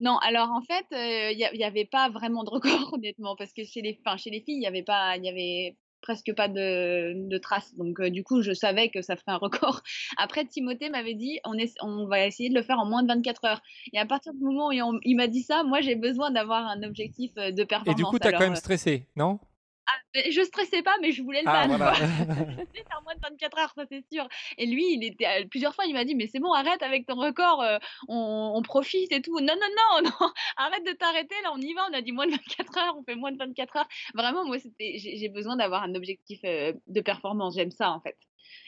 Non, alors en fait, il n'y avait pas vraiment de record, honnêtement, parce que chez les, chez les filles, il n'y avait pas, il y avait presque pas de, de traces. Donc, euh, du coup, je savais que ça ferait un record. Après, Timothée m'avait dit, on, est, on va essayer de le faire en moins de 24 heures. Et à partir du moment où on- il m'a dit ça, moi, j'ai besoin d'avoir un objectif euh, de performance. Et du coup, tu as Alors, quand même euh, stressé, non? Ah, je stressais pas, mais je voulais le Ah, ban. voilà. faire moins de 24 heures, ça c'est sûr. Et lui, il était euh, plusieurs fois, il m'a dit mais c'est bon, arrête avec ton record, euh, on, on profite et tout. Non, non, non, non, arrête de t'arrêter, là on y va. On a dit moins de 24 heures, on fait moins de 24 heures. Vraiment, moi, c'était, j'ai besoin d'avoir un objectif euh, de performance. J'aime ça en fait.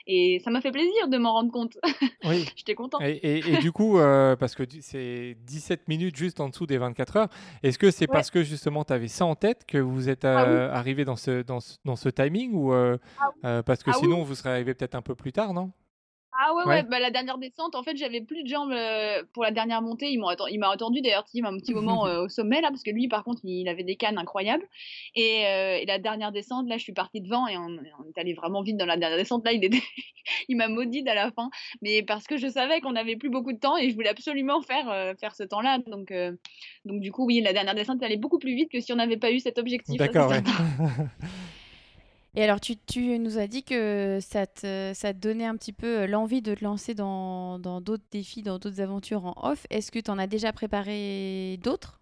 Et ça m'a fait plaisir de m'en rendre compte. Oui. J'étais contente. Et, et- et du coup, euh, parce que c'est 17 minutes juste en dessous des 24 heures, est-ce que c'est Ouais. parce que justement tu avais ça en tête que vous êtes Ah oui. euh, arrivé dans ce, dans, ce, dans ce timing ou euh, Ah parce que Ah oui. sinon vous serez arrivé peut-être un peu plus tard, non? Ah ouais, Ouais. ouais, bah, la dernière descente, en fait, j'avais plus de jambes euh, pour la dernière montée. Ils m'ont atten- il m'a attendu d'ailleurs, Tim, un petit moment euh, au sommet là, parce que lui, par contre, il avait des cannes incroyables. Et, euh, et la dernière descente, là, je suis partie devant et on, on est allé vraiment vite dans la dernière descente. Là, il, était... il m'a maudite à la fin, mais parce que je savais qu'on avait plus beaucoup de temps et je voulais absolument faire, faire ce temps-là. Donc, donc, du coup, oui, la dernière descente allait beaucoup plus vite que si on n'avait pas eu cet objectif. D'accord. Et alors, tu, nous as dit que ça te, ça te donnait un petit peu euh, l'envie de te lancer dans d'autres défis, dans d'autres aventures en off. Est-ce que tu en as déjà préparé d'autres?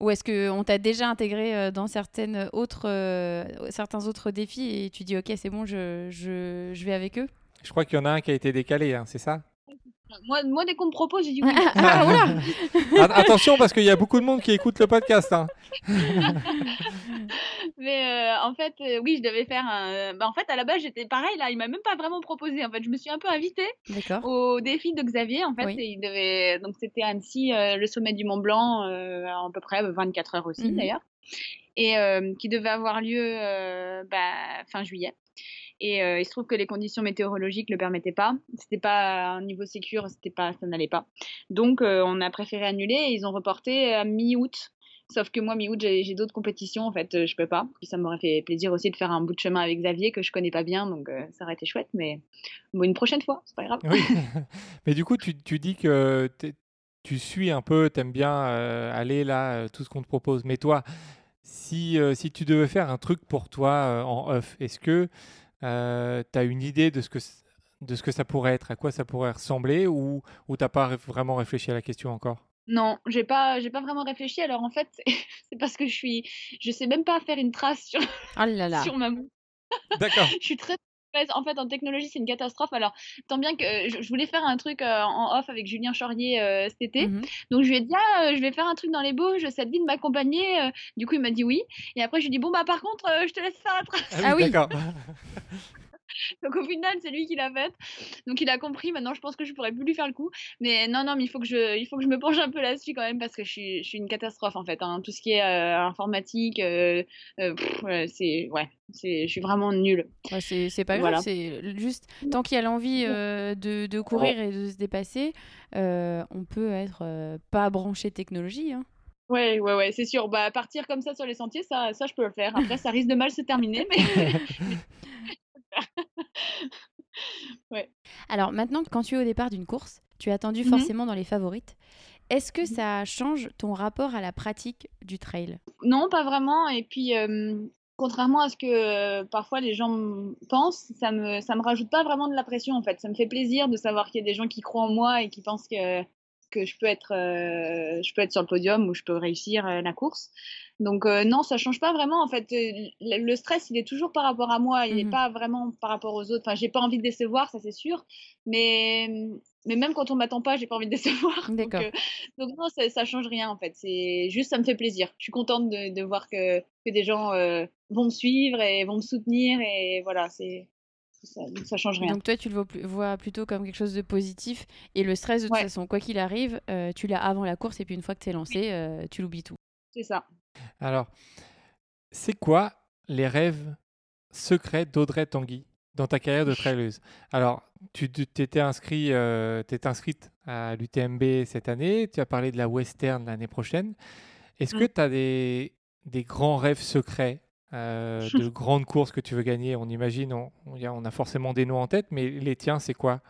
Ou est-ce qu'on t'a déjà intégré euh, dans autres, euh, certains autres défis et tu dis, OK, c'est bon, je, je, je vais avec eux? Je crois qu'il y en a un qui a été décalé, hein, c'est ça? Moi, moi, dès qu'on me propose, j'ai dit oui. Ah, At- Attention parce qu'il y a beaucoup de monde qui écoute le podcast. hein. Mais euh, en fait, euh, oui, je devais faire un. Bah, en fait, à la base, j'étais pareil là. Il m'a même pas vraiment proposé. En fait, je me suis un peu invitée au défi de Xavier. En fait, Oui. et il devait. Donc, c'était Annecy, euh, le sommet du Mont Blanc, euh, à peu près 24 heures aussi Mhm. d'ailleurs, et euh, qui devait avoir lieu euh, bah, fin juillet. Et euh, il se trouve que les conditions météorologiques le permettaient pas. C'était pas un niveau sécure, c'était pas, ça n'allait pas. Donc, euh, on a préféré annuler et ils ont reporté à mi-août. Sauf que moi, mi-août, j'ai d'autres compétitions, en fait, euh, je peux pas. Puis ça m'aurait fait plaisir aussi de faire un bout de chemin avec Xavier que je connais pas bien, donc ça aurait été chouette, mais une prochaine fois, c'est pas grave. Oui. Mais du coup, tu, tu dis que tu suis un peu, t'aimes bien aller là, tout ce qu'on te propose. Mais toi, si, si tu devais faire un truc pour toi en off, est-ce que tu as une idée de ce, que, de ce que ça pourrait être, à quoi ça pourrait ressembler, ou, ou t'as pas vraiment réfléchi à la question encore? Non, j'ai pas, j'ai pas vraiment réfléchi. Alors en fait, c'est parce que je suis, je sais même pas faire une trace sur, Oh là là. sur ma moue. D'accord. Je suis très mauvaise. En fait, en technologie, c'est une catastrophe. Alors, tant bien que euh, je, je voulais faire un truc euh, en off avec Julien Chaurier euh, cet été. Mhm. Donc je lui ai dit ah, je vais faire un truc dans les Bauges, ça te dit de m'accompagner. Du coup il m'a dit oui. Et après je lui ai dit bon bah par contre euh, je te laisse faire la trace. Ah oui. D'accord. Donc au final c'est lui qui l'a faite. Donc il a compris. Maintenant je pense que je pourrais plus lui faire le coup. Mais non non mais il faut que je il faut que je me penche un peu là-dessus quand même parce que je suis je suis une catastrophe en fait. hein. Tout ce qui est euh, informatique, euh, euh, c'est ouais c'est je suis vraiment nulle. Ouais, c'est c'est pas Voilà. grave, c'est juste tant qu'il y a l'envie de, de courir et de se dépasser, on peut être pas branché technologie. hein. Ouais ouais ouais c'est sûr. Bah partir comme ça sur les sentiers ça ça je peux le faire. Après ça risque de mal se terminer mais Alors maintenant, quand tu es au départ d'une course, tu es attendu Mhm. forcément dans les favorites. Est-ce que Mhm. ça change ton rapport à la pratique du trail? Non, pas vraiment. Et puis, euh, contrairement à ce que euh, parfois les gens pensent, ça me, ça me rajoute pas vraiment de la pression en fait. Ça me fait plaisir de savoir qu'il y a des gens qui croient en moi et qui pensent que, que je peux être, euh, je peux être sur le podium ou je peux réussir euh, la course. Donc euh, non, ça change pas vraiment en fait. Le, stress, il est toujours par rapport à moi. Il n'est Mhm. pas vraiment par rapport aux autres. Enfin, j'ai pas envie de décevoir, ça c'est sûr. Mais mais même quand on m'attend pas, j'ai pas envie de décevoir. Donc, euh, non, ça, ça change rien en fait. C'est juste, ça me fait plaisir. Je suis contente de, de voir que, que des gens euh, vont me suivre et vont me soutenir et voilà, c'est ça, donc ça change rien. Donc toi, tu le vois, plutôt comme quelque chose de positif. Et le stress, de toute Ouais. façon, quoi qu'il arrive, euh, tu l'as avant la course. Et puis une fois que tu es lancé, euh, tu l'oublies tout. C'est ça. Alors, c'est quoi les rêves secrets d'Audrey Tanguy dans ta carrière de trailleuse? Alors, tu t'étais inscrit, euh, t'es inscrite à l'UTMB cette année, tu as parlé de la Western l'année prochaine. Est-ce que Mm. tu as des, des grands rêves secrets euh, de grandes courses que tu veux gagner On imagine, on, on a, on a forcément des noms en tête, mais les tiens, c'est quoi?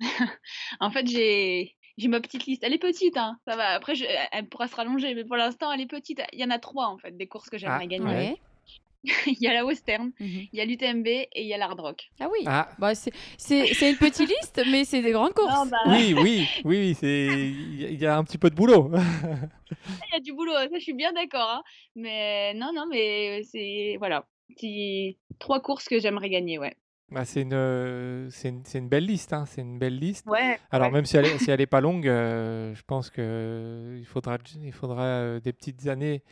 En fait, j'ai j'ai ma petite liste. Elle est petite, hein. Ça va. Après, je- elle pourra se rallonger, mais pour l'instant, elle est petite. Il y en a trois en fait, des courses que j'aimerais Ah, gagner. Ouais. il y a la Western, Mhm. il y a l'UTMB et il y a l'Hard Rock. Ah oui. Ah, Bah, c'est une petite liste, mais c'est des grandes courses. Non, bah, oui, oui, oui, il y a- un petit peu de boulot. il y a du boulot. Ça, je suis bien d'accord. hein. Mais non, non, mais c'est voilà. trois courses que j'aimerais gagner, ouais. Bah, c'est une, c'est une, c'est une belle liste, hein, c'est une belle liste. Ouais. Alors ouais. même si elle est, si elle est pas longue, euh, je pense que il faudra, il faudra euh, des petites années.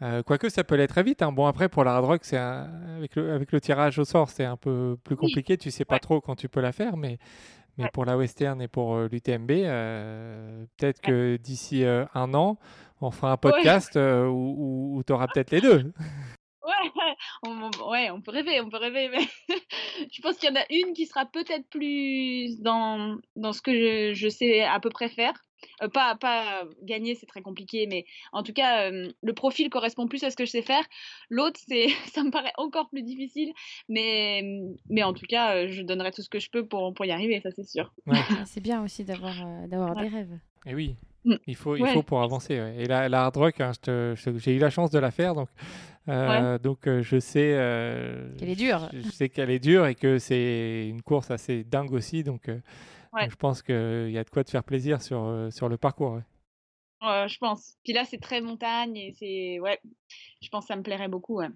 Euh, quoique ça peut aller très vite. hein. Bon après pour la hard rock, c'est un- avec le, avec le tirage au sort, c'est un peu plus Oui. compliqué. Tu sais pas Ouais. trop quand tu peux la faire, mais mais Ouais. pour la western et pour euh, l'UTMB, euh, peut-être que d'ici euh, un an, on fera un podcast euh, où, tu auras peut-être les deux. Ouais, on, on- ouais, on peut rêver, on peut rêver, mais je pense qu'il y en a une qui sera peut-être plus dans, dans ce que je, je sais à peu près faire. Euh, pas, pas gagner, c'est très compliqué, mais en tout cas, euh, le profil correspond plus à ce que je sais faire. L'autre, c'est, ça me paraît encore plus difficile, mais, mais en tout cas, euh, je donnerai tout ce que je peux pour, pour y arriver, ça c'est sûr. Ah, C'est bien aussi d'avoir euh, d'avoir Ouais. des rêves. Et oui, Mm. Il faut, il faut pour avancer. ouais. Et la, la hard rock, hein, j'ai eu la chance de la faire, donc, euh, donc euh, je sais euh, Qu'elle est dure. Je, je sais qu'elle est dure et que c'est une course assez dingue aussi, donc, euh, Ouais. donc je pense qu'il y a de quoi te faire plaisir sur, sur le parcours. je pense. Puis là, c'est très montagne et c'est, ouais, je pense que ça me plairait beaucoup, ouais.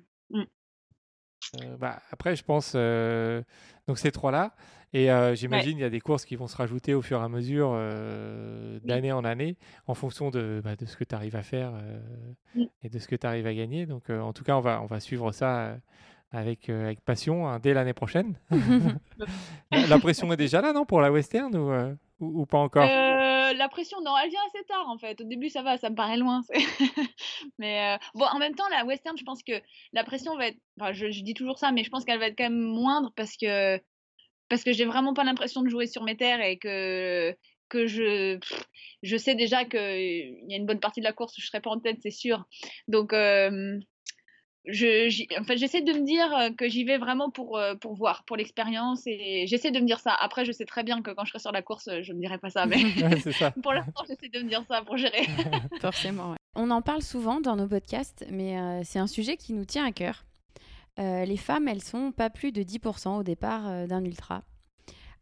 Euh, bah, après, je pense euh, donc ces trois-là. Et euh, j'imagine il y a des courses qui vont se rajouter au fur et à mesure euh, d'année en année en fonction de, bah, de ce que tu arrives à faire euh, et de ce que tu arrives à gagner. Donc en tout cas, on va, on va suivre ça avec, avec passion hein, dès l'année prochaine. la, la pression est déjà là, non, pour la western ou, ou, ou pas encore? La pression, non, elle vient assez tard en fait. Au début, ça va, ça me paraît loin. mais euh, bon, en même temps, la western, je pense que la pression va être. Enfin, je, je dis toujours ça, mais je pense qu'elle va être quand même moindre parce que parce que j'ai vraiment pas l'impression de jouer sur mes terres et que que je je sais déjà que il y a une bonne partie de la course où je serai pas en tête, c'est sûr. Donc euh, je, en fait, j'essaie de me dire que j'y vais vraiment pour, pour voir, pour l'expérience, et j'essaie de me dire ça. Après, je sais très bien que quand je serai sur la course, je me dirai pas ça, mais Ouais, c'est ça. pour l'instant, j'essaie de me dire ça pour gérer. Forcément. ouais. On en parle souvent dans nos podcasts, mais euh, c'est un sujet qui nous tient à cœur. Euh, les femmes, elles sont pas plus de 10% au départ euh, d'un ultra,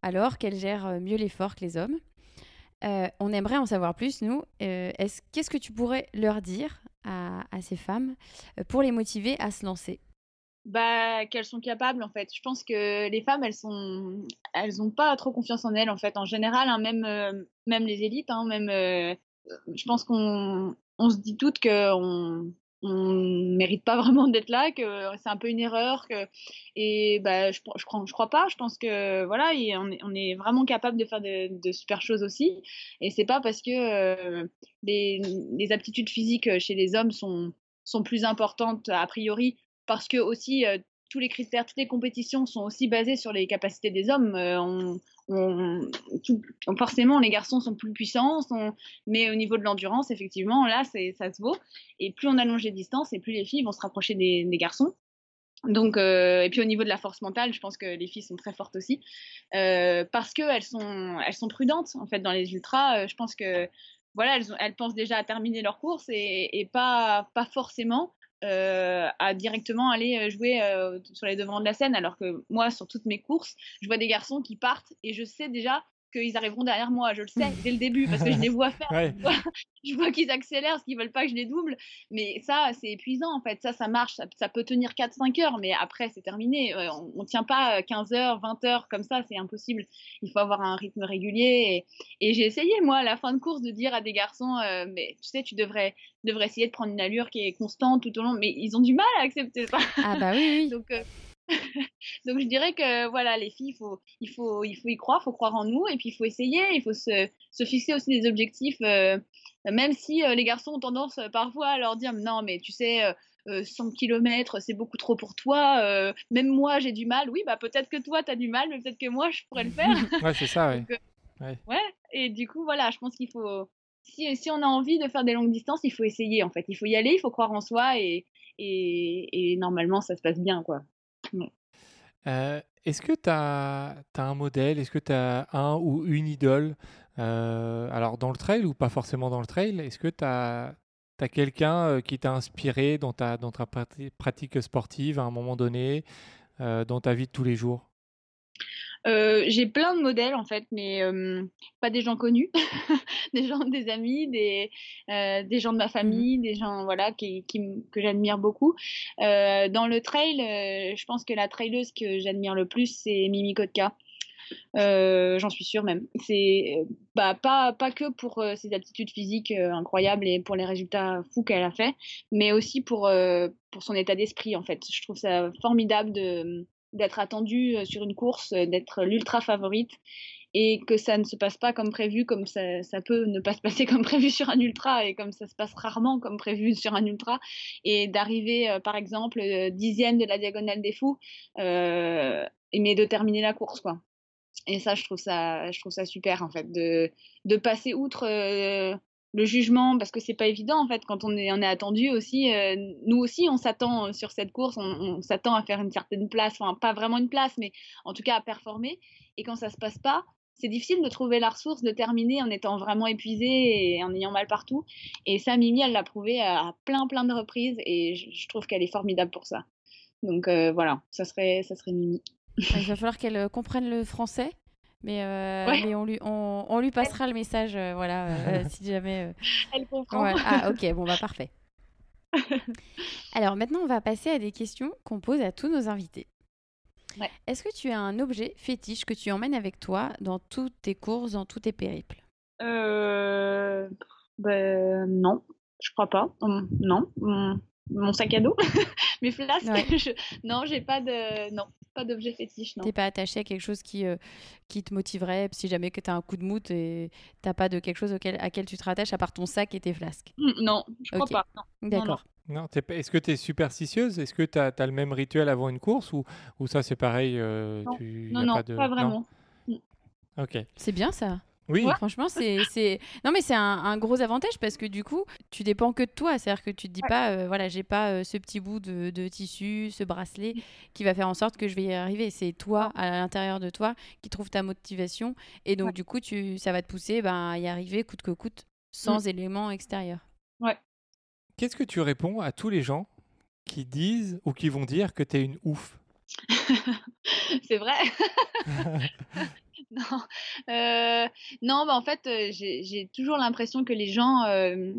alors qu'elles gèrent euh, mieux l'effort que les hommes. On aimerait en savoir plus, nous. Est-ce, qu'est-ce que tu pourrais leur dire à, ces femmes pour les motiver à se lancer? Bah, qu'elles sont capables, en fait. Je pense que les femmes, elles sont, elles ont pas trop confiance en elles, en fait. En général, hein, même, les élites, hein, même, je pense qu'on, on se dit toutes que on, mérite pas vraiment d'être là, que c'est un peu une erreur, que, et bah, je, je crois, je crois pas. Je pense que voilà, et on, est, on est vraiment capable de faire de, super choses aussi. Et c'est pas parce que euh, les, les aptitudes physiques chez les hommes sont, sont plus importantes a priori parce que aussi euh, tous les critères, toutes les compétitions sont aussi basées sur les capacités des hommes. Euh, forcément, les garçons sont plus puissants, mais au niveau de l'endurance, effectivement, là, ça se vaut. Et plus on allonge les distances, et plus les filles vont se rapprocher des, garçons. Euh, et puis au niveau de la force mentale, je pense que les filles sont très fortes aussi, euh, parce qu'elles sont, prudentes en fait dans les ultras. Je pense que voilà, elles, pensent déjà à terminer leur course et, pas forcément euh, à directement aller jouer euh, sur les devants de la scène. Alors que moi, sur toutes mes courses, je vois des garçons qui partent et je sais déjà qu'ils arriveront derrière moi. Je le sais dès le début parce que je les vois faire. Ouais. Je vois, qu'ils accélèrent parce qu'ils veulent pas que je les double. Mais ça, c'est épuisant en fait. Ça, ça marche. Ça, ça peut tenir 4-5 heures, mais après, c'est terminé. Euh, on, on tient pas 15 heures, 20 heures comme ça. C'est impossible. Il faut avoir un rythme régulier. Et, et j'ai essayé, moi, à la fin de course, de dire à des garçons, euh, mais tu sais, tu devrais, devrais essayer de prendre une allure qui est constante tout au long. Mais ils ont du mal à accepter ça. Ah bah oui, oui. Donc, euh, donc je dirais que voilà, les filles, il faut, il faut, il faut y croire, il faut croire en nous, et puis il faut essayer, il faut se, se fixer aussi des objectifs, euh, même si euh, les garçons ont tendance euh, parfois à leur dire non, mais tu sais. Euh, 100 km, c'est beaucoup trop pour toi. Même moi, j'ai du mal. Oui, bah peut-être que toi, tu as du mal, mais peut-être que moi, je pourrais le faire. ouais, c'est ça, ouais. ouais. Et du coup, voilà, je pense qu'il faut. Si, si on a envie de faire des longues distances, il faut essayer, en fait. Il faut y aller, il faut croire en soi, et, et, et normalement, ça se passe bien, quoi. Euh, Est-ce que tu as, un modèle? Est-ce que tu as un ou une idole euh, Alors, dans le trail ou pas forcément dans le trail? Est-ce que tu as, quelqu'un qui t'a inspiré dans ta, pratique sportive à un moment donné, euh, dans ta vie de tous les jours? Euh, j'ai plein de modèles en fait, mais euh, pas des gens connus, des gens, des amis, des, euh, des gens de ma famille, des gens voilà qui, qui que j'admire beaucoup. dans le trail, je pense que la traileuse que j'admire le plus, c'est Mimi Kotka. J'en suis sûre même. C'est bah, pas, pas que pour ses aptitudes physiques incroyables et pour les résultats fous qu'elle a fait, mais aussi pour, pour son état d'esprit en fait. Je trouve ça formidable de d'être attendue euh, sur une course, euh, d'être l'ultra favorite et que ça ne se passe pas comme prévu, comme ça, ça, peut ne pas se passer comme prévu sur un ultra et comme ça se passe rarement comme prévu sur un ultra, et d'arriver euh, par exemple dixième de la diagonale des fous, euh, mais de terminer la course quoi. Et ça, je trouve ça, je trouve ça super en fait, de, de passer outre le jugement parce que c'est pas évident en fait quand on est est attendu aussi euh, nous aussi on s'attend euh, sur cette course on, s'attend à faire une certaine place enfin pas vraiment une place mais en tout cas à performer. Et quand ça se passe pas c'est difficile de trouver la ressource de terminer en étant vraiment épuisé et en ayant mal partout. Et ça Mimi elle l'a prouvé à plein plein de reprises et je, trouve qu'elle est formidable pour ça. Donc euh, voilà ça serait ça serait Mimi. Il va falloir qu'elle comprenne le français mais, euh, mais on, lui, on, on, lui passera le message, euh, voilà, euh, si jamais. Elle comprend. Ah, ok, bon, bah parfait. Alors maintenant, on va passer à des questions qu'on pose à tous nos invités. Est-ce que tu as un objet fétiche que tu emmènes avec toi dans toutes tes courses, dans tous tes périples? Euh... Ben, non, je crois pas. Hum, non. Mon sac à dos, mes flasques. Non, j'ai pas de. Non, pas d'objet fétiche, non. T'es pas attaché à quelque chose qui, euh, qui te motiverait si jamais que tu as un coup de mout et t'as pas de quelque chose auquel, à quel tu te rattaches à part ton sac et tes flasques Non, je crois pas. D'accord. Non, est-ce que tu es superstitieuse? Est-ce que tu as, le même rituel avant une course ou, ou ça c'est pareil euh, Non, non, pas, vraiment. Ok. C'est bien ça. Oui. Franchement, c'est, non mais c'est un, gros avantage parce que du coup, tu dépends que de toi. C'est-à-dire que tu te dis pas, euh, voilà, j'ai pas euh, ce petit bout de, tissu, ce bracelet qui va faire en sorte que je vais y arriver. C'est toi à l'intérieur de toi qui trouve ta motivation et donc du coup, tu, ça va te pousser ben, à y arriver coûte que coûte sans mm. éléments extérieurs. Ouais. Qu'est-ce que tu réponds à tous les gens qui disent ou qui vont dire que tu es une ouf? C'est vrai. non, euh, non bah en fait, euh, j'ai toujours l'impression que les gens euh,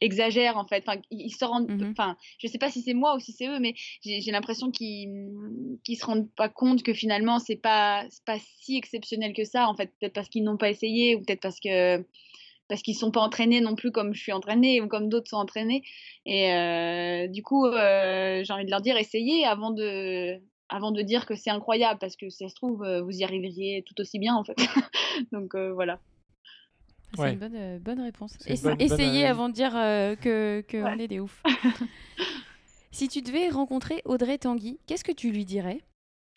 exagèrent en fait. Enfin, ils se rendent. Mmh enfin, je sais pas si c'est moi ou si c'est eux, mais j'ai l'impression qu'ils ne se rendent pas compte que finalement c'est pas pas si exceptionnel que ça. En fait, peut-être parce qu'ils n'ont pas essayé ou peut-être parce que parce qu'ils sont pas entraînés non plus comme je suis entraînée ou comme d'autres sont entraînés. Et du coup, j'ai envie de leur dire essayez avant de avant de dire que c'est incroyable, parce que si ça se trouve, euh, vous y arriveriez tout aussi bien, en fait. Donc euh, voilà. C'est une bonne, euh, bonne réponse. essayez avant de dire que, que on est des oufs. si tu devais rencontrer Audrey Tanguy, qu'est-ce que tu lui dirais?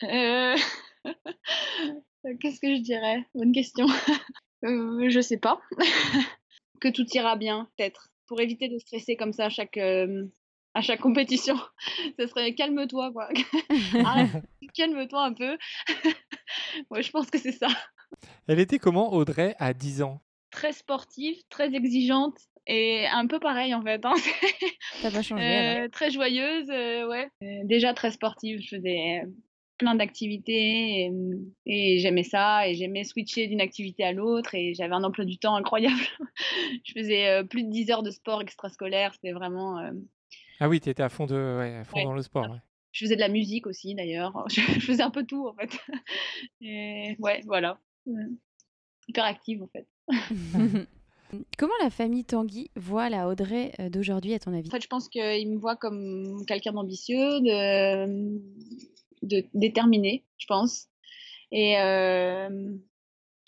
Qu'est-ce que je dirais? Bonne question. je sais pas. que tout ira bien, peut-être. Pour éviter de stresser comme ça à chaque, à chaque compétition. Ce serait calme-toi, quoi. calme-toi un peu. ouais, je pense que c'est ça. Elle était comment, Audrey, à 10 ans? Très sportive, très exigeante et un peu pareil en fait. Hein. Ça va changer. Euh, très joyeuse, euh, ouais. Euh, déjà très sportive, je faisais plein d'activités et, j'aimais ça et j'aimais switcher d'une activité à l'autre et j'avais un emploi du temps incroyable. je faisais plus de 10 heures de sport extrascolaire, c'était vraiment ah oui, tu étais à fond, de, fond dans le sport. Je faisais de la musique aussi d'ailleurs. Je, faisais un peu tout en fait. Et ouais, voilà. Hyper active en fait. Comment la famille Tanguy voit la Audrey euh, d'aujourd'hui à ton avis? En fait, je pense qu'ils me voient comme quelqu'un d'ambitieux, de, de déterminé, je pense. Et euh,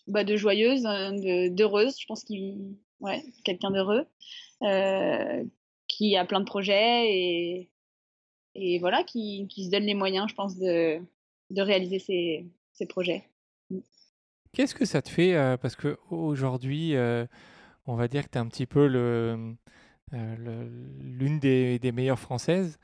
bah, de joyeuse, hein, d'heureuse. Je pense qu'il ouais, quelqu'un d'heureux, euh, qui a plein de projets et, et voilà, qui, qui, se donne les moyens, je pense, de, de réaliser ses, ses projets. Qu'est-ce que ça te fait euh, Parce qu'aujourd'hui, euh, on va dire que tu es un petit peu euh, l'une des, des, meilleures françaises.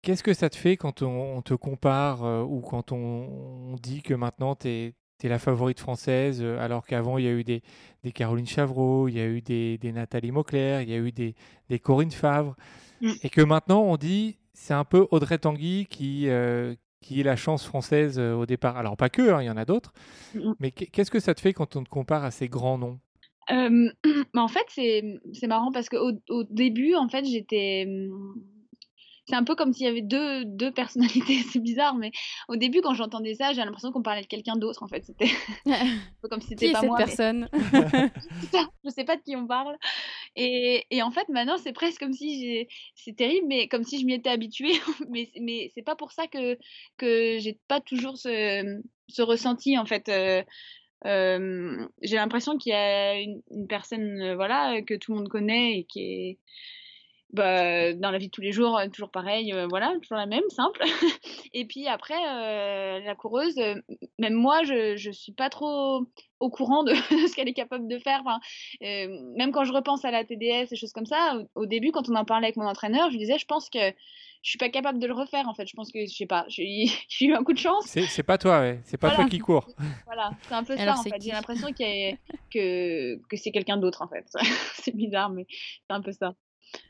Qu'est-ce que ça te fait quand on, te compare ou quand on, on, dit que maintenant tu es, tu la favorite française, euh, alors qu'avant, il y a eu des, des, Caroline Chavreau, il y a eu des, des Nathalie Mauclair, il y a eu des, des Corinne Favre, mm. et que maintenant, on dit, c'est un peu Audrey Tanguy qui, euh, qui est la chance française euh, au départ. Alors pas que, hein, il y en a d'autres. Mais qu'est- qu'est-ce que ça te fait quand on te compare à ces grands noms? Euh, bah, en fait, c'est c'est marrant parce qu'au au début, en fait, j'étais. C'est un peu comme s'il y avait deux, deux personnalités, c'est bizarre, mais au début, quand j'entendais ça, j'ai l'impression qu'on parlait de quelqu'un d'autre, en fait. C'était comme si c'était pas cette moi. mais- personne je sais pas de qui on parle. Et, et en fait, maintenant, c'est presque comme si j'ai. C'est terrible, mais comme si je m'y étais habituée. mais mais c'est pas pour ça que, que j'ai pas toujours ce, ce ressenti, en fait. Euh, euh, j'ai l'impression qu'il y a une, une personne euh, voilà, que tout le monde connaît et qui est. Bah, dans la vie de tous les jours, euh, toujours pareil, euh, voilà, toujours la même, simple. et puis après, euh, la coureuse, euh, même moi, je, je suis pas trop au courant de, de ce qu'elle est capable de faire. Enfin, euh, même quand je repense à la TDS et choses comme ça, au, au début, quand on en parlait avec mon entraîneur, je lui disais, je pense que je suis pas capable de le refaire. En fait, je pense que je sais pas, j'ai eu un coup de chance. C'est c'est pas toi, ouais. C'est pas Voilà. toi qui cours. Voilà, c'est un peu Alors, ça en fait. J'ai l'impression que que c'est quelqu'un d'autre en fait. c'est bizarre, mais c'est un peu ça.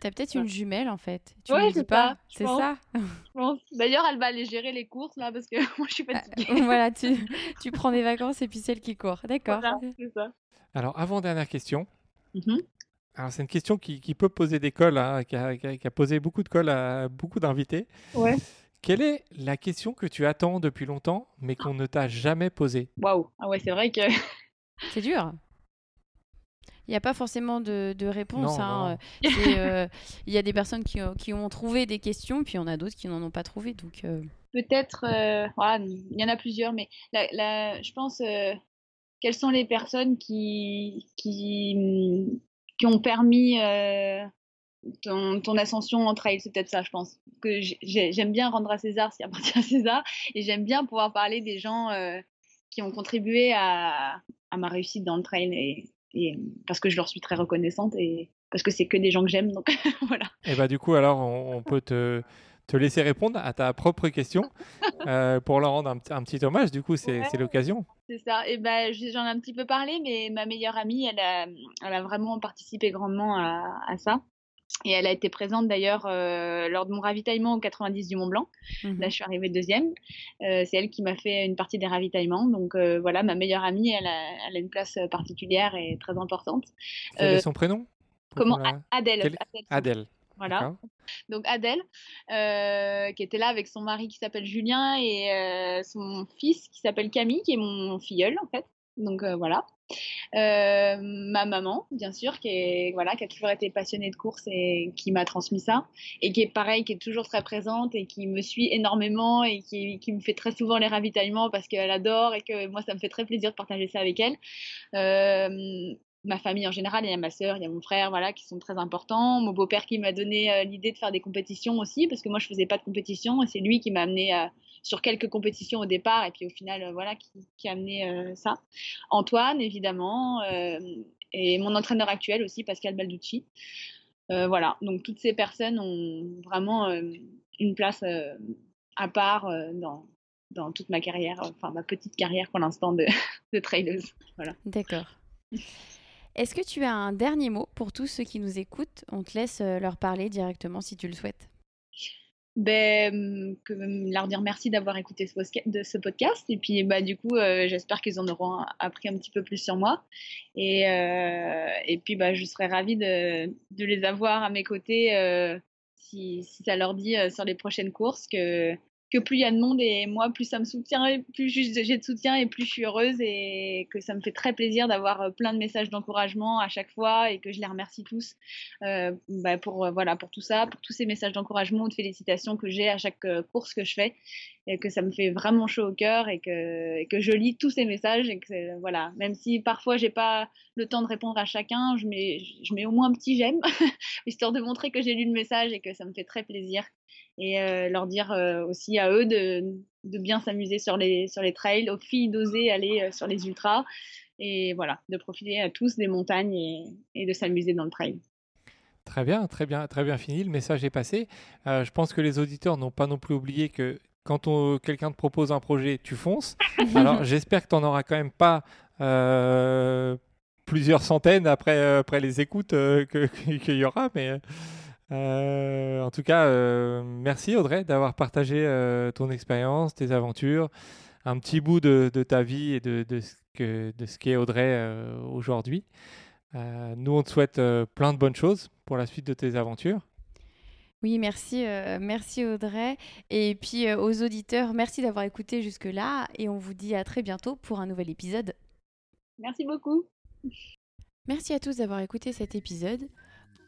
T'as peut-être une jumelle en fait. Tu Ouais, dis pas C'est ça. D'ailleurs, elle va aller gérer les courses là parce que moi je suis fatiguée. Voilà, tu, tu prends des vacances et puis celle qui court. D'accord. Voilà, c'est ça. Alors, avant-dernière question. Mhm. Alors, c'est une question qui, qui peut poser des cols, hein, qui, a, qui a- qui a posé beaucoup de cols à beaucoup d'invités. Ouais. Quelle est la question que tu attends depuis longtemps, mais qu'on ne t'a jamais posée? Waouh. Ah ouais, c'est vrai que C'est dur. Il n'y a pas forcément de, de réponse. Hein. euh, Il y a des personnes qui, ont- qui ont trouvé des questions, puis il y en a d'autres qui n'en ont pas trouvé. Donc, euh, peut-être, euh, voilà, il y en a plusieurs, mais la, la- je pense, euh, quelles sont les personnes qui, qui, qui ont permis euh, ton, ton ascension en trail? C'est peut-être ça, je pense. Que j'ai- j'ai- j'aime bien rendre à César ce qui appartient à César, et j'aime bien pouvoir parler des gens euh, qui ont contribué à, à ma réussite dans le trail, et, et parce que je leur suis très reconnaissante, et parce que c'est que des gens que j'aime, donc voilà. Et bah, du coup, alors, on, on peut te, te laisser répondre à ta propre question euh, pour leur rendre un, petit- un petit hommage. Du coup, c'est Ouais. l'occasion. C'est ça. Et ben, j- j'en ai un petit peu parlé, mais ma meilleure amie, elle a, elle a vraiment participé grandement à, à ça. Et elle a été présente d'ailleurs euh, lors de mon ravitaillement au 90 du Mont Blanc. mhm. Là, je suis arrivée deuxième. Euh, c'est elle qui m'a fait une partie des ravitaillements. Donc euh, voilà, ma meilleure amie, elle a, elle a une place particulière et très importante. Quel est son prénom? Comment la- Adèle. Adèle, Adèle. Voilà. Donc Adèle, euh, qui était là avec son mari qui s'appelle Julien et euh, son fils qui s'appelle Camille, qui est mon filleul en fait. Donc euh, voilà. Euh, ma maman, bien sûr, qui voilà, qui a toujours été passionnée de course et qui m'a transmis ça, et qui est pareil, qui est toujours très présente et qui me suit énormément et qui, qui me fait très souvent les ravitaillements parce qu'elle adore et que moi ça me fait très plaisir de partager ça avec elle. Euh, ma famille en général, il y a ma sœur, il y a mon frère, voilà, qui sont très importants. Mon beau-père qui m'a donné l'idée de faire des compétitions aussi, parce que moi je faisais pas de compétition, et c'est lui qui m'a amené euh, sur quelques compétitions au départ, et puis au final, euh, voilà, qui, qui a amené euh, ça. Antoine, évidemment, euh, et mon entraîneur actuel aussi, Pascal Balducci. Voilà, donc toutes ces personnes ont vraiment une place à part dans, dans toute ma carrière, enfin ma petite carrière pour l'instant de, de. Voilà. D'accord. Est-ce que tu as un dernier mot pour tous ceux qui nous écoutent? On te laisse leur parler directement si tu le souhaites. Ben, que, leur dire merci d'avoir écouté ce, podcast. Et puis, bah, du coup, euh, j'espère qu'ils en auront appris un petit peu plus sur moi. Et, euh, et puis, bah, je serais ravie de, les avoir à mes côtés euh, si, si ça leur dit sur les prochaines courses que, que plus il y a de monde et moi, plus ça me soutient, et plus j'ai de soutien et plus je suis heureuse et que ça me fait très plaisir d'avoir euh, plein de messages d'encouragement à chaque fois et que je les remercie tous euh, bah, pour, euh, voilà, pour tout ça, pour tous ces messages d'encouragement ou de félicitations que j'ai à chaque course que je fais et que ça me fait vraiment chaud au cœur et que, que je lis tous ces messages et que voilà, même si parfois j'ai pas le temps de répondre à chacun, je mets, je mets au moins un petit j'aime histoire de montrer que j'ai lu le message et que ça me fait très plaisir et euh, leur dire euh, aussi à eux de, de bien s'amuser sur les, sur les trails, aux filles d'oser aller euh, sur les ultras et voilà, de profiter à tous des montagnes et, et de s'amuser dans le trail. Très bien, très bien, très bien fini. Le message est passé. Je pense que les auditeurs n'ont pas non plus oublié que quand quelqu'un te propose un projet, tu fonces. Alors j'espère que tu n'en auras quand même pas euh, plusieurs centaines après, euh, après les écoutes euh, que- qu'il y aura, mais Euh, en tout cas, merci Audrey d'avoir partagé ton expérience, tes aventures, un petit bout de, de ta vie et de, de ce qu'est Audrey euh, aujourd'hui. Nous, on te souhaite plein de bonnes choses pour la suite de tes aventures. Oui, merci, euh, merci Audrey. Et puis euh, aux auditeurs, merci d'avoir écouté jusque-là. Et on vous dit à très bientôt pour un nouvel épisode. Merci beaucoup. Merci à tous d'avoir écouté cet épisode.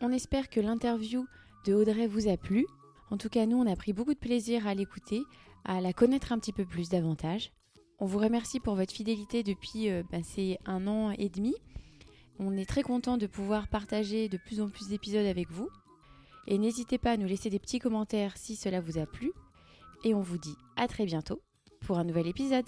On espère que l'interview de Audrey vous a plu. En tout cas, nous, on a pris beaucoup de plaisir à l'écouter, à la connaître un petit peu plus davantage. On vous remercie pour votre fidélité depuis euh, ben, ces un an et demi. On est très content de pouvoir partager de plus en plus d'épisodes avec vous. Et n'hésitez pas à nous laisser des petits commentaires si cela vous a plu. Et on vous dit à très bientôt pour un nouvel épisode.